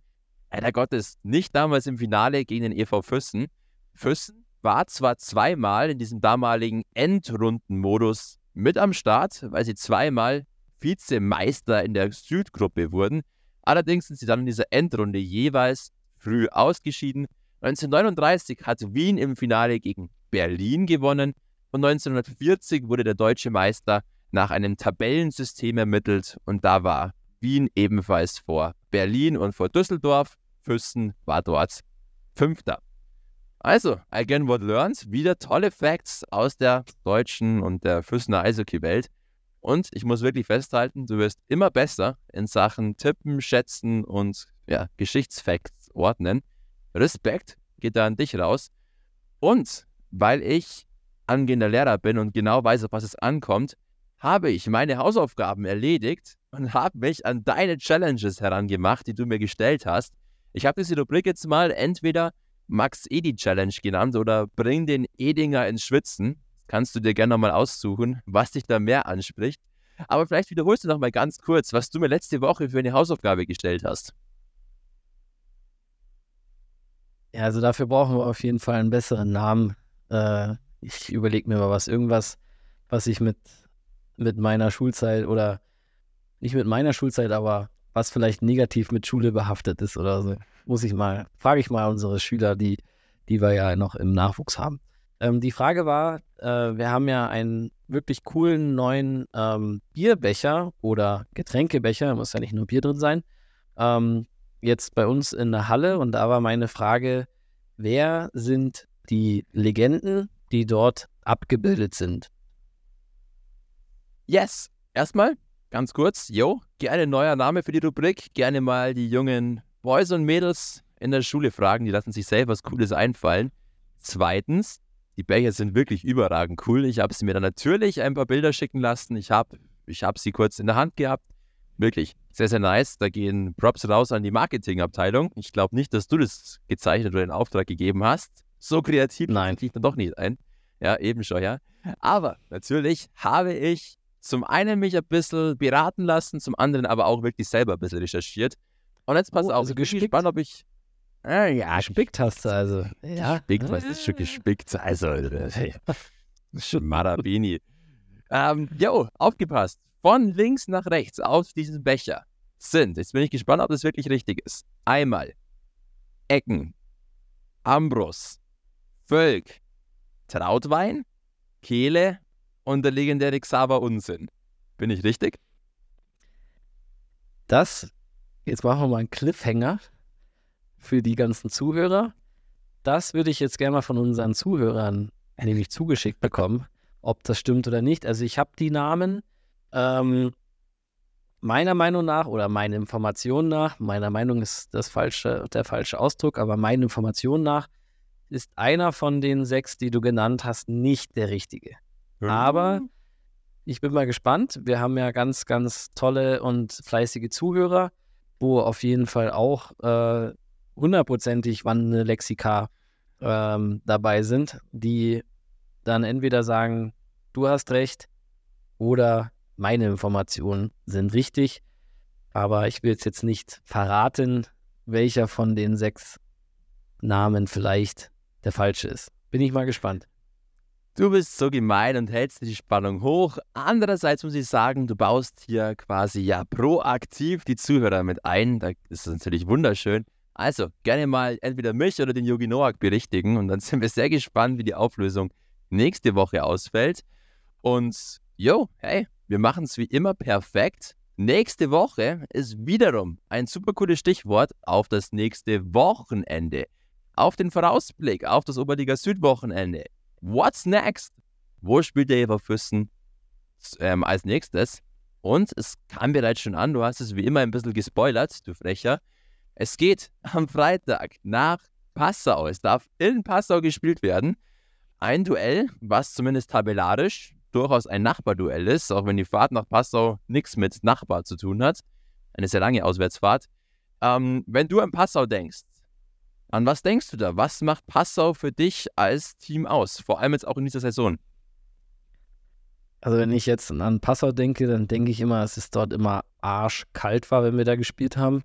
Leider Gottes nicht damals im Finale gegen den EV Füssen. Füssen war zwar zweimal in diesem damaligen Endrundenmodus mit am Start, weil sie zweimal Vizemeister in der Südgruppe wurden. Allerdings sind sie dann in dieser Endrunde jeweils früh ausgeschieden. 1939 hat Wien im Finale gegen Berlin gewonnen und 1940 wurde der deutsche Meister nach einem Tabellensystem ermittelt und da war Wien ebenfalls vor Berlin und vor Düsseldorf. Füssen war dort Fünfter. Also, again what learned, wieder tolle Facts aus der deutschen und der Füssener Eishockey-Welt. Und ich muss wirklich festhalten, du wirst immer besser in Sachen Tippen, Schätzen und ja, Geschichtsfacts ordnen. Respekt geht da an dich raus. Und weil ich angehender Lehrer bin und genau weiß, auf was es ankommt, habe ich meine Hausaufgaben erledigt und habe mich an deine Challenges herangemacht, die du mir gestellt hast. Ich habe diese Rubrik jetzt mal entweder Max Edi Challenge genannt oder Bring den Edinger ins Schwitzen. Kannst du dir gerne nochmal aussuchen, was dich da mehr anspricht. Aber vielleicht wiederholst du noch mal ganz kurz, was du mir letzte Woche für eine Hausaufgabe gestellt hast. Ja, also dafür brauchen wir auf jeden Fall einen besseren Namen. Äh, ich überlege mir mal was. Irgendwas, was ich mit, mit meiner Schulzeit oder nicht mit meiner Schulzeit, aber was vielleicht negativ mit Schule behaftet ist oder so. Muss ich mal, frage ich mal unsere Schüler, die, die wir ja noch im Nachwuchs haben. Ähm, die Frage war, äh, wir haben ja einen wirklich coolen neuen ähm, Bierbecher oder Getränkebecher, muss ja nicht nur Bier drin sein, ähm, jetzt bei uns in der Halle und da war meine Frage, wer sind die Legenden, die dort abgebildet sind. Yes. Erstmal ganz kurz, yo, gerne neuer Name für die Rubrik. Gerne mal die jungen Boys und Mädels in der Schule fragen. Die lassen sich selber was Cooles einfallen. Zweitens, die Becher sind wirklich überragend cool. Ich habe sie mir dann natürlich ein paar Bilder schicken lassen. Ich habe ich hab sie kurz in der Hand gehabt. Wirklich sehr, sehr nice. Da gehen Props raus an die Marketingabteilung. Ich glaube nicht, dass du das gezeichnet oder in Auftrag gegeben hast. So kreativ Nein. ich dann doch nicht ein. Ja, eben schon, ja. Aber natürlich habe ich zum einen mich ein bisschen beraten lassen, zum anderen aber auch wirklich selber ein bisschen recherchiert. Und jetzt pass Oh, auf, also ich bin gespickt? gespannt, ob ich. Äh, ja, Gespickt hast du also. Ja. Gespickt, was ist schon gespickt? Also, äh, schon Marabini. Ähm, jo, aufgepasst. Von links nach rechts auf diesem Becher sind, jetzt bin ich gespannt, ob das wirklich richtig ist. Einmal Ecken, Ambrus, Völk, Trautwein, Kehle und der legendäre Xaver Unsinn. Bin ich richtig? Das, jetzt machen wir mal einen Cliffhanger für die ganzen Zuhörer. Das würde ich jetzt gerne mal von unseren Zuhörern nämlich zugeschickt bekommen, ob das stimmt oder nicht. Also ich habe die Namen ähm, meiner Meinung nach oder meiner Information nach, meiner Meinung ist das falsche, der falsche Ausdruck, aber meiner Information nach ist einer von den sechs, die du genannt hast, nicht der richtige. Aber ich bin mal gespannt. Wir haben ja ganz, ganz tolle und fleißige Zuhörer, wo auf jeden Fall auch äh, hundertprozentig wandelnde Lexika ähm, dabei sind, die dann entweder sagen, du hast recht oder meine Informationen sind richtig. Aber ich will jetzt nicht verraten, welcher von den sechs Namen vielleicht der falsche ist. Bin ich mal gespannt. Du bist so gemein und hältst die Spannung hoch. Andererseits muss ich sagen, du baust hier quasi ja proaktiv die Zuhörer mit ein. Das ist natürlich wunderschön. Also gerne mal entweder mich oder den Yogi Noak berichtigen und dann sind wir sehr gespannt, wie die Auflösung nächste Woche ausfällt. Und yo, hey, wir machen es wie immer perfekt. Nächste Woche ist wiederum ein super cooles Stichwort auf das nächste Wochenende. Auf den Vorausblick auf das Oberliga Süd-Wochenende. What's next? Wo spielt der Jever Füssen ähm, als nächstes? Und es kam bereits schon an, du hast es wie immer ein bisschen gespoilert, du Frecher. Es geht am Freitag nach Passau. Es darf in Passau gespielt werden. Ein Duell, was zumindest tabellarisch durchaus ein Nachbarduell ist, auch wenn die Fahrt nach Passau nichts mit Nachbar zu tun hat. Eine sehr lange Auswärtsfahrt. Ähm, wenn du an Passau denkst, an was denkst du da? Was macht Passau für dich als Team aus? Vor allem jetzt auch in dieser Saison. Also wenn ich jetzt an Passau denke, dann denke ich immer, dass es dort immer arschkalt war, wenn wir da gespielt haben.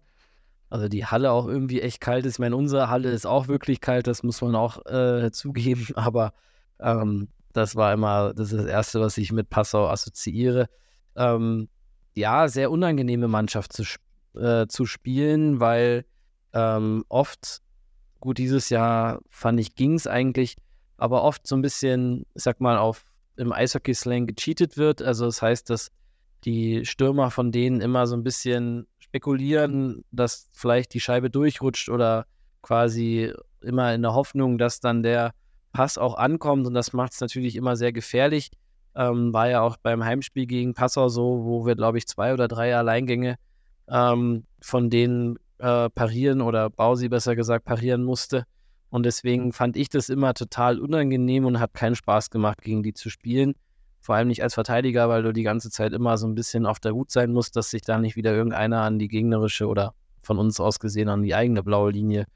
Also die Halle auch irgendwie echt kalt ist. Ich meine, unsere Halle ist auch wirklich kalt, das muss man auch äh, zugeben. Aber ähm, das war immer, das das Erste, was ich mit Passau assoziiere. Ähm, ja, sehr unangenehme Mannschaft zu, äh, zu spielen, weil ähm, oft, gut, dieses Jahr fand ich, ging es eigentlich, aber oft so ein bisschen, ich sag mal, auf im Eishockey-Slang gecheatet wird. Also das heißt, dass die Stürmer von denen immer so ein bisschen spekulieren, dass vielleicht die Scheibe durchrutscht oder quasi immer in der Hoffnung, dass dann der Pass auch ankommt und das macht es natürlich immer sehr gefährlich. Ähm, war ja auch beim Heimspiel gegen Passau so, wo wir, glaube ich, zwei oder drei Alleingänge ähm, von denen äh, parieren oder Bausi besser gesagt parieren musste. Und deswegen fand ich das immer total unangenehm und hat keinen Spaß gemacht, gegen die zu spielen. Vor allem nicht als Verteidiger, weil du die ganze Zeit immer so ein bisschen auf der Hut sein musst, dass sich da nicht wieder irgendeiner an die gegnerische oder von uns aus gesehen an die eigene blaue Linie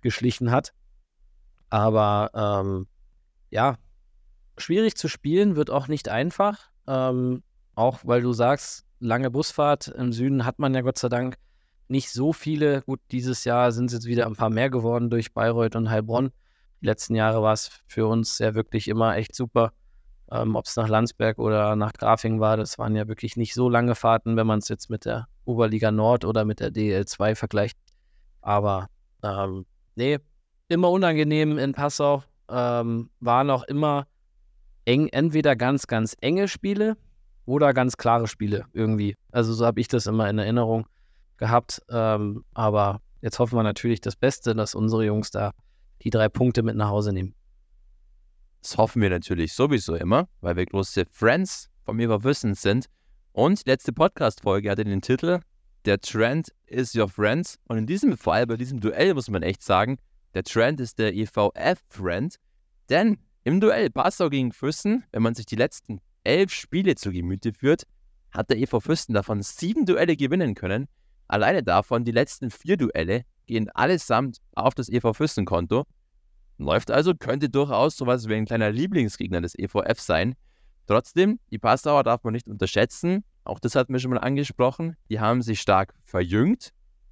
geschlichen hat. Aber ähm, ja, schwierig zu spielen, wird auch nicht einfach. Ähm, auch weil du sagst, lange Busfahrt im Süden hat man ja Gott sei Dank nicht so viele. Gut, dieses Jahr sind es jetzt wieder ein paar mehr geworden durch Bayreuth und Heilbronn. Die letzten Jahre war es für uns ja wirklich immer echt super. Ähm, Ob es nach Landsberg oder nach Grafing war, das waren ja wirklich nicht so lange Fahrten, wenn man es jetzt mit der Oberliga Nord oder mit der DL2 vergleicht. Aber ähm, nee, immer unangenehm in Passau. Ähm, waren auch immer eng, entweder ganz, ganz enge Spiele oder ganz klare Spiele irgendwie. Also so habe ich das immer in Erinnerung gehabt. Ähm, aber jetzt hoffen wir natürlich das Beste, dass unsere Jungs da die drei Punkte mit nach Hause nehmen. Das hoffen wir natürlich sowieso immer, weil wir große Friends von mir Wissen sind. Und letzte Podcast-Folge hatte den Titel Der Trend is your friend. Und in diesem Fall, bei diesem Duell, muss man echt sagen, der Trend ist der EVF-Friend. Denn im Duell Passau gegen Füssen, wenn man sich die letzten elf Spiele zu Gemüte führt, hat der EV Fürsten davon sieben Duelle gewinnen können. Alleine davon die letzten vier Duelle gehen allesamt auf das EV Fürsten-Konto. Läuft also, könnte durchaus sowas wie ein kleiner Lieblingsgegner des EVF sein. Trotzdem, die Passauer darf man nicht unterschätzen. Auch das hatten wir schon mal angesprochen. Die haben sich stark verjüngt,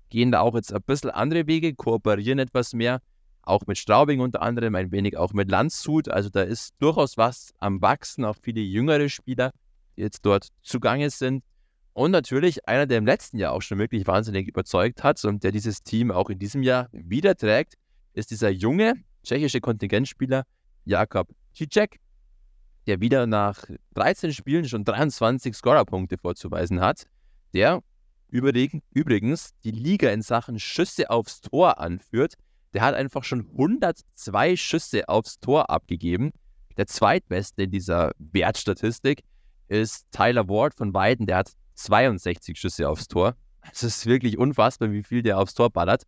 gehen da auch jetzt ein bisschen andere Wege, kooperieren etwas mehr. Auch mit Straubing unter anderem, ein wenig auch mit Landshut. Also da ist durchaus was am Wachsen, auch viele jüngere Spieler, die jetzt dort zugange sind. Und natürlich einer, der im letzten Jahr auch schon wirklich wahnsinnig überzeugt hat und der dieses Team auch in diesem Jahr wieder trägt, ist dieser junge tschechische Kontingentspieler Jakob Cicek, der wieder nach 13 Spielen schon 23 Scorerpunkte vorzuweisen hat, der übrigens die Liga in Sachen Schüsse aufs Tor anführt. Der hat einfach schon 102 Schüsse aufs Tor abgegeben. Der zweitbeste in dieser Wertstatistik ist Tyler Ward von Weiden, der hat 62 Schüsse aufs Tor. Es ist wirklich unfassbar, wie viel der aufs Tor ballert.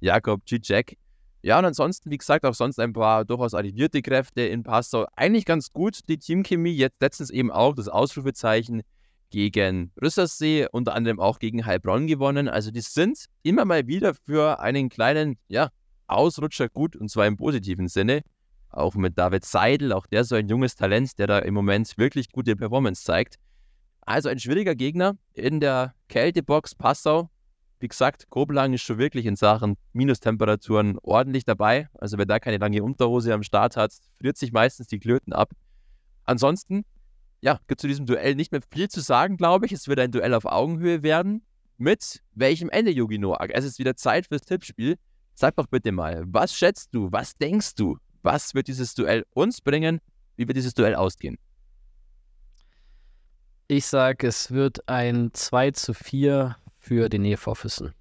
Jakob Cicek ja, und ansonsten, wie gesagt, auch sonst ein paar durchaus arrivierte Kräfte in Passau. Eigentlich ganz gut, die Teamchemie. Jetzt letztens eben auch das Ausrufezeichen gegen Rüssersee, unter anderem auch gegen Heilbronn gewonnen. Also die sind immer mal wieder für einen kleinen, ja, Ausrutscher gut und zwar im positiven Sinne. Auch mit David Seidel, auch der so ein junges Talent, der da im Moment wirklich gute Performance zeigt. Also ein schwieriger Gegner in der Kältebox Passau. Wie gesagt, Kobelang ist schon wirklich in Sachen Minustemperaturen ordentlich dabei. Also wer da keine lange Unterhose am Start hat, friert sich meistens die Klöten ab. Ansonsten, ja, gibt es zu diesem Duell nicht mehr viel zu sagen, glaube ich. Es wird ein Duell auf Augenhöhe werden. Mit welchem Ende, Yogi Noak? Es ist wieder Zeit fürs Tippspiel. Sag doch bitte mal, was schätzt du, was denkst du, was wird dieses Duell uns bringen? Wie wird dieses Duell ausgehen? Ich sage, es wird ein 2 zu 4 für den EV Füssen.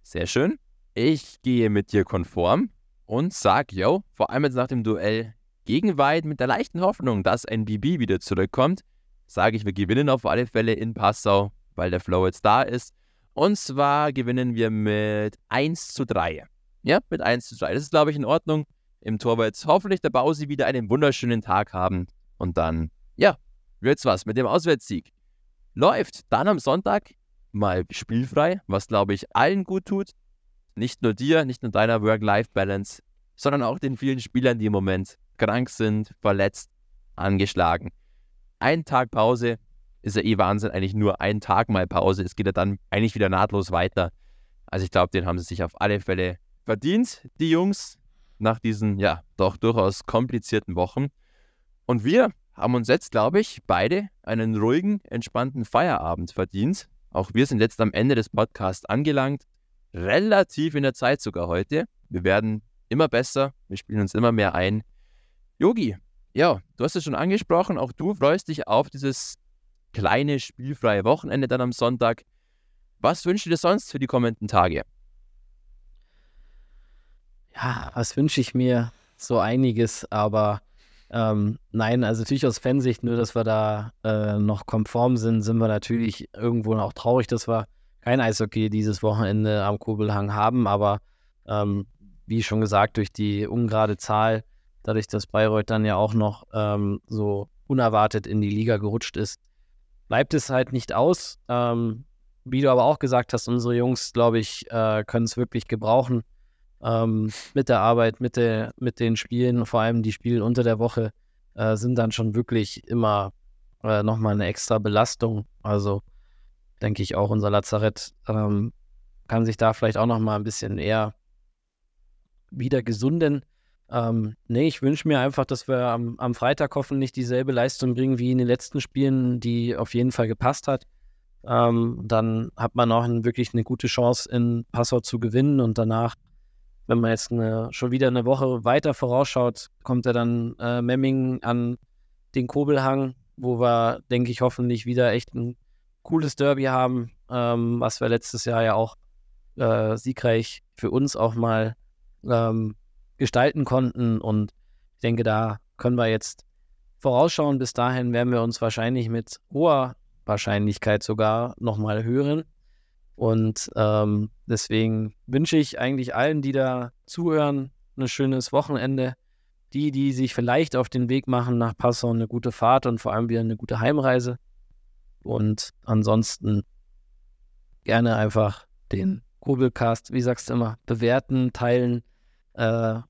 Sehr schön. Ich gehe mit dir konform und sag, yo, vor allem jetzt nach dem Duell gegen Weid mit der leichten Hoffnung, dass ein BB wieder zurückkommt, sage ich, wir gewinnen auf alle Fälle in Passau, weil der Flow jetzt da ist. Und zwar gewinnen wir mit 1 zu 3. Ja, mit 1 zu 3. Das ist, glaube ich, in Ordnung. Im Tor wird hoffentlich der Bausi wieder einen wunderschönen Tag haben. Und dann, ja, wird's was mit dem Auswärtssieg. Läuft dann am Sonntag mal spielfrei, was glaube ich allen gut tut. Nicht nur dir, nicht nur deiner Work-Life-Balance, sondern auch den vielen Spielern, die im Moment krank sind, verletzt, angeschlagen. Ein Tag Pause ist ja eh Wahnsinn, eigentlich nur ein Tag mal Pause. Es geht ja dann eigentlich wieder nahtlos weiter. Also ich glaube, den haben sie sich auf alle Fälle verdient, die Jungs, nach diesen, ja, doch durchaus komplizierten Wochen. Und wir haben uns jetzt, glaube ich, beide einen ruhigen, entspannten Feierabend verdient. Auch wir sind jetzt am Ende des Podcasts angelangt. Relativ in der Zeit sogar heute. Wir werden immer besser. Wir spielen uns immer mehr ein. Yogi, ja, du hast es schon angesprochen. Auch du freust dich auf dieses kleine spielfreie Wochenende dann am Sonntag. Was wünschst du dir sonst für die kommenden Tage? Ja, was wünsche ich mir? So einiges, aber ähm, nein, also natürlich aus Fansicht, nur dass wir da äh, noch konform sind, sind wir natürlich irgendwo auch traurig, dass wir kein Eishockey dieses Wochenende am Kurbelhang haben. Aber ähm, wie schon gesagt, durch die ungerade Zahl, dadurch, dass Bayreuth dann ja auch noch ähm, so unerwartet in die Liga gerutscht ist, bleibt es halt nicht aus. Ähm, wie du aber auch gesagt hast, unsere Jungs, glaube ich, äh, können es wirklich gebrauchen ähm, mit der Arbeit, mit, der, mit den Spielen, vor allem die Spiele unter der Woche, äh, sind dann schon wirklich immer äh, nochmal eine extra Belastung. Also denke ich auch, unser Lazarett ähm, kann sich da vielleicht auch nochmal ein bisschen eher wieder gesunden. Ähm, nee, ich wünsche mir einfach, dass wir am, am Freitag hoffentlich dieselbe Leistung bringen wie in den letzten Spielen, die auf jeden Fall gepasst hat. Ähm, dann hat man auch wirklich eine gute Chance, in Passau zu gewinnen und danach wenn man jetzt eine, schon wieder eine Woche weiter vorausschaut, kommt er dann äh, Memming an den Kobelhang, wo wir, denke ich, hoffentlich wieder echt ein cooles Derby haben, ähm, was wir letztes Jahr ja auch äh, siegreich für uns auch mal ähm, gestalten konnten. Und Ich denke, da können wir jetzt vorausschauen. Bis dahin werden wir uns wahrscheinlich mit hoher Wahrscheinlichkeit sogar nochmal hören. Und ähm, deswegen wünsche ich eigentlich allen, die da zuhören, ein schönes Wochenende. Die, die sich vielleicht auf den Weg machen nach Passau, eine gute Fahrt und vor allem wieder eine gute Heimreise. Und ansonsten gerne einfach den Kurbelcast, wie sagst du immer, bewerten, teilen. Äh,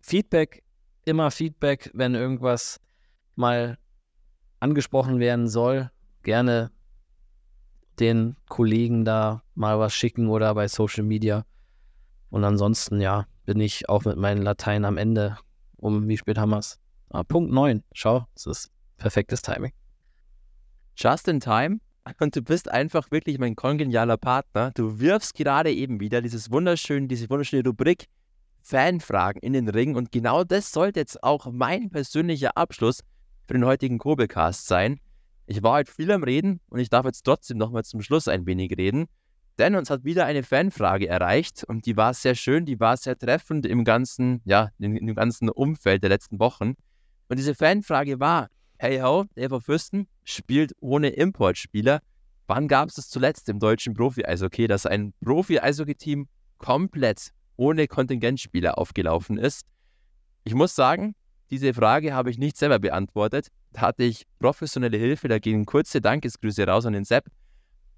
Feedback, immer Feedback, wenn irgendwas mal angesprochen werden soll. Gerne den Kollegen da mal was schicken oder bei Social Media. Und ansonsten, ja, bin ich auch mit meinen Latein am Ende. Um wie spät haben wir es? Ah, Punkt 9. Schau, es ist perfektes Timing. Just in time. Und du bist einfach wirklich mein kongenialer Partner. Du wirfst gerade eben wieder dieses wunderschöne, diese wunderschöne Rubrik Fanfragen in den Ring. Und genau das sollte jetzt auch mein persönlicher Abschluss für den heutigen Kurbelcast sein. Ich war heute viel am Reden und ich darf jetzt trotzdem nochmal zum Schluss ein wenig reden. Denn uns hat wieder eine Fanfrage erreicht und die war sehr schön, die war sehr treffend im ganzen, ja, im ganzen Umfeld der letzten Wochen. Und diese Fanfrage war, hey ho, der von Fürsten spielt ohne Importspieler. Wann gab es das zuletzt im deutschen Profi-Eishockey, dass ein Profi-Eishockey-Team komplett ohne Kontingentspieler aufgelaufen ist? Ich muss sagen, diese Frage habe ich nicht selber beantwortet. Da hatte ich professionelle Hilfe, da gehen kurze Dankesgrüße raus an den Sepp.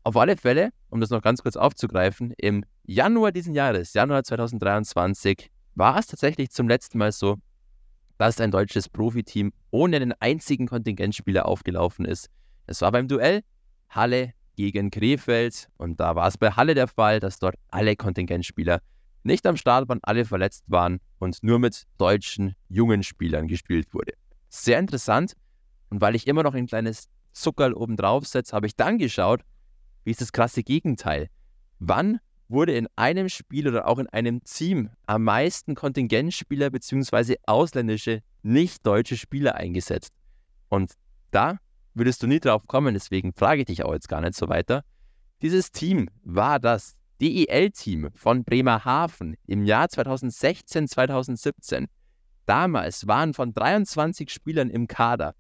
Auf alle Fälle, um das noch ganz kurz aufzugreifen, im Januar diesen Jahres, Januar 2023, war es tatsächlich zum letzten Mal so, dass ein deutsches Profiteam ohne einen einzigen Kontingentspieler aufgelaufen ist. Es war beim Duell Halle gegen Krefeld und da war es bei Halle der Fall, dass dort alle Kontingentspieler nicht am Start waren, alle verletzt waren und nur mit deutschen jungen Spielern gespielt wurde. Sehr interessant. Und weil ich immer noch ein kleines Zuckerl oben drauf setze, habe ich dann geschaut, wie ist das krasse Gegenteil? Wann wurde in einem Spiel oder auch in einem Team am meisten Kontingentspieler bzw. ausländische, nicht deutsche Spieler eingesetzt? Und da würdest du nie drauf kommen, deswegen frage ich dich auch jetzt gar nicht so weiter. Dieses Team war das DEL-Team von Bremerhaven im Jahr 2016, 2017. Damals waren von 23 Spielern im Kader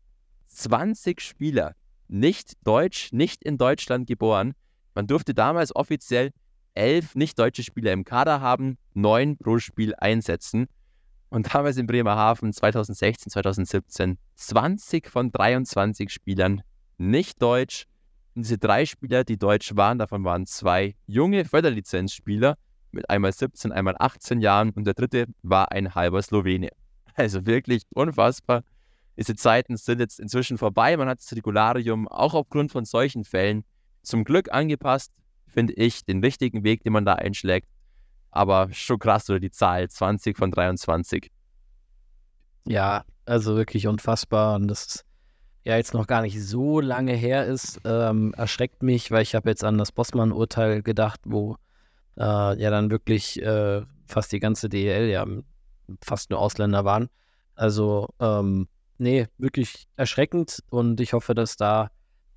20 Spieler nicht deutsch, nicht in Deutschland geboren. Man durfte damals offiziell elf nicht deutsche Spieler im Kader haben, neun pro Spiel einsetzen. Und damals in Bremerhaven 2016, 2017 20 von 23 Spielern nicht deutsch, diese drei Spieler, die deutsch waren, davon waren zwei junge Förderlizenzspieler mit einmal 17, einmal 18 Jahren und der dritte war ein halber Slowene. Also wirklich unfassbar. Diese Zeiten sind jetzt inzwischen vorbei. Man hat das Regularium auch aufgrund von solchen Fällen zum Glück angepasst, finde ich, den richtigen Weg, den man da einschlägt. Aber schon krass, oder die Zahl 20 von 23. Ja, also wirklich unfassbar. Und das ist ja jetzt noch gar nicht so lange her ist, ähm, erschreckt mich, weil ich habe jetzt an das Bossmann-Urteil gedacht, wo äh, ja dann wirklich äh, fast die ganze DEL ja fast nur Ausländer waren. Also ähm, nee, wirklich erschreckend und ich hoffe, dass da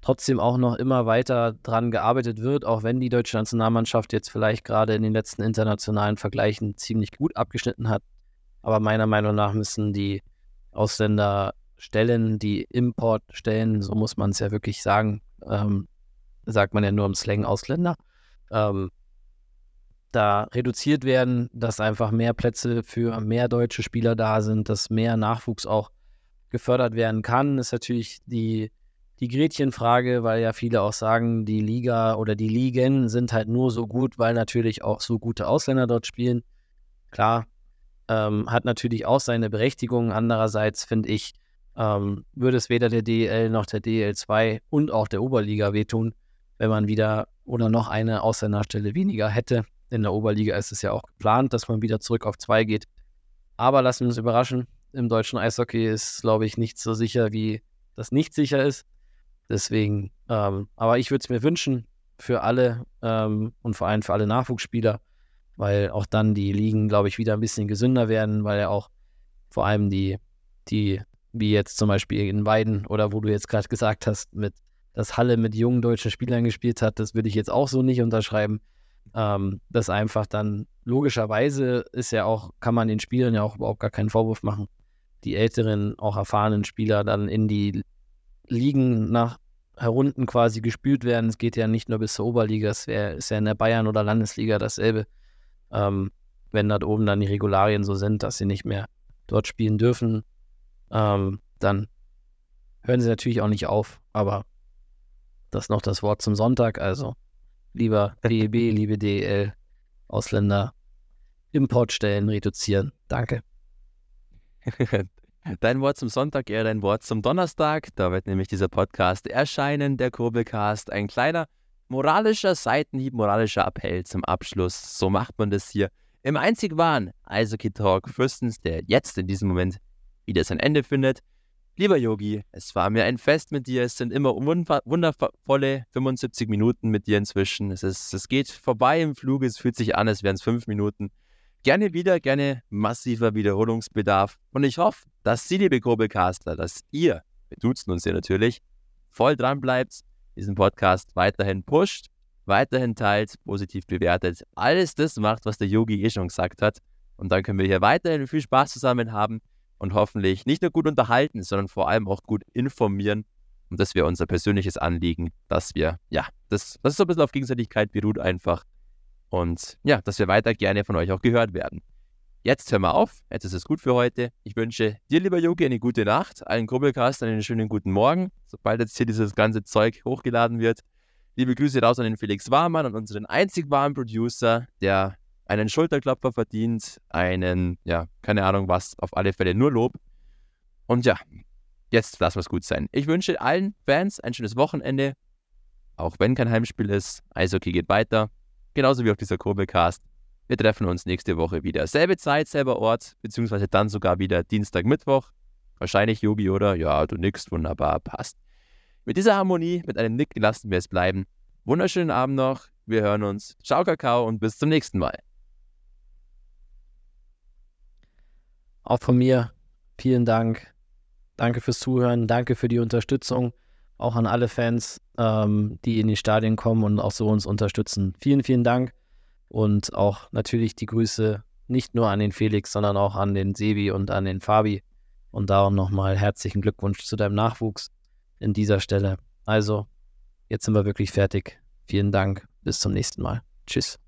trotzdem auch noch immer weiter dran gearbeitet wird, auch wenn die deutsche Nationalmannschaft jetzt vielleicht gerade in den letzten internationalen Vergleichen ziemlich gut abgeschnitten hat. Aber meiner Meinung nach müssen die Ausländer Stellen, die Importstellen, so muss man es ja wirklich sagen, ähm, sagt man ja nur im Slang Ausländer, ähm, da reduziert werden, dass einfach mehr Plätze für mehr deutsche Spieler da sind, dass mehr Nachwuchs auch gefördert werden kann, ist natürlich die, die Gretchenfrage, weil ja viele auch sagen, die Liga oder die Ligen sind halt nur so gut, weil natürlich auch so gute Ausländer dort spielen. Klar, ähm, hat natürlich auch seine Berechtigung. Andererseits finde ich, ähm, würde es weder der DL noch der DL2 und auch der Oberliga wehtun, wenn man wieder oder noch eine Ausländerstelle weniger hätte. In der Oberliga ist es ja auch geplant, dass man wieder zurück auf zwei geht. Aber lassen wir uns überraschen. Im deutschen Eishockey ist, glaube ich, nicht so sicher, wie das nicht sicher ist. Deswegen, ähm, aber ich würde es mir wünschen für alle ähm, und vor allem für alle Nachwuchsspieler, weil auch dann die Ligen, glaube ich, wieder ein bisschen gesünder werden, weil ja auch vor allem die, die wie jetzt zum Beispiel in Weiden oder wo du jetzt gerade gesagt hast, mit dass Halle mit jungen deutschen Spielern gespielt hat, das würde ich jetzt auch so nicht unterschreiben. Ähm, das einfach dann logischerweise ist ja auch, kann man den Spielern ja auch überhaupt gar keinen Vorwurf machen, die älteren, auch erfahrenen Spieler dann in die Ligen nach herunten quasi gespült werden. Es geht ja nicht nur bis zur Oberliga, es wär, ist ja in der Bayern- oder Landesliga dasselbe. Ähm, wenn dort oben dann die Regularien so sind, dass sie nicht mehr dort spielen dürfen, ähm, dann hören sie natürlich auch nicht auf. Aber das ist noch das Wort zum Sonntag. Also lieber DEB, liebe DEL, Ausländer, Importstellen reduzieren. Danke. Dein Wort zum Sonntag, eher dein Wort zum Donnerstag. Da wird nämlich dieser Podcast erscheinen, der Kurbelcast. Ein kleiner moralischer Seitenhieb, moralischer Appell zum Abschluss. So macht man das hier im einzig wahren Eishockey Talk Fürstens, der jetzt in diesem Moment wieder sein Ende findet. Lieber Yogi, es war mir ein Fest mit dir. Es sind immer wundervolle 75 Minuten mit dir inzwischen. Es, ist, es geht vorbei im Flug, es fühlt sich an, als wären es fünf Minuten. Gerne wieder, gerne massiver Wiederholungsbedarf. Und ich hoffe, dass Sie, liebe Kurbelcaster, dass ihr, wir duzen uns hier natürlich, voll dran bleibt, diesen Podcast weiterhin pusht, weiterhin teilt, positiv bewertet, alles das macht, was der Yogi eh schon gesagt hat. Und dann können wir hier weiterhin viel Spaß zusammen haben und hoffentlich nicht nur gut unterhalten, sondern vor allem auch gut informieren. Und das wäre unser persönliches Anliegen, dass wir, ja, das, das ist so ein bisschen auf Gegenseitigkeit beruht einfach. Und ja, dass wir weiter gerne von euch auch gehört werden. Jetzt hören wir auf. Jetzt ist es gut für heute. Ich wünsche dir, lieber Yogi, eine gute Nacht, allen Grubbelcast einen schönen guten Morgen, sobald jetzt hier dieses ganze Zeug hochgeladen wird. Liebe Grüße raus an den Felix Warmann und unseren einzig wahren Producer, der einen Schulterklopfer verdient, einen, ja, keine Ahnung was, auf alle Fälle nur Lob. Und ja, jetzt lassen wir es gut sein. Ich wünsche allen Fans ein schönes Wochenende, auch wenn kein Heimspiel ist. Eishockey geht weiter, genauso wie auch dieser Kurbelcast. Wir treffen uns nächste Woche wieder. Selbe Zeit, selber Ort, beziehungsweise dann sogar wieder Dienstag, Mittwoch. Wahrscheinlich Yogi, oder? Ja, du nickst, wunderbar, passt. Mit dieser Harmonie, mit einem Nick lassen wir es bleiben. Wunderschönen Abend noch. Wir hören uns. Ciao, Kakao und bis zum nächsten Mal. Auch von mir vielen Dank. Danke fürs Zuhören. Danke für die Unterstützung. Auch an alle Fans, ähm, die in die Stadien kommen und auch so uns unterstützen. Vielen, vielen Dank. Und auch natürlich die Grüße nicht nur an den Felix, sondern auch an den Sebi und an den Fabi. Und darum nochmal herzlichen Glückwunsch zu deinem Nachwuchs in dieser Stelle. Also, jetzt sind wir wirklich fertig. Vielen Dank. Bis zum nächsten Mal. Tschüss.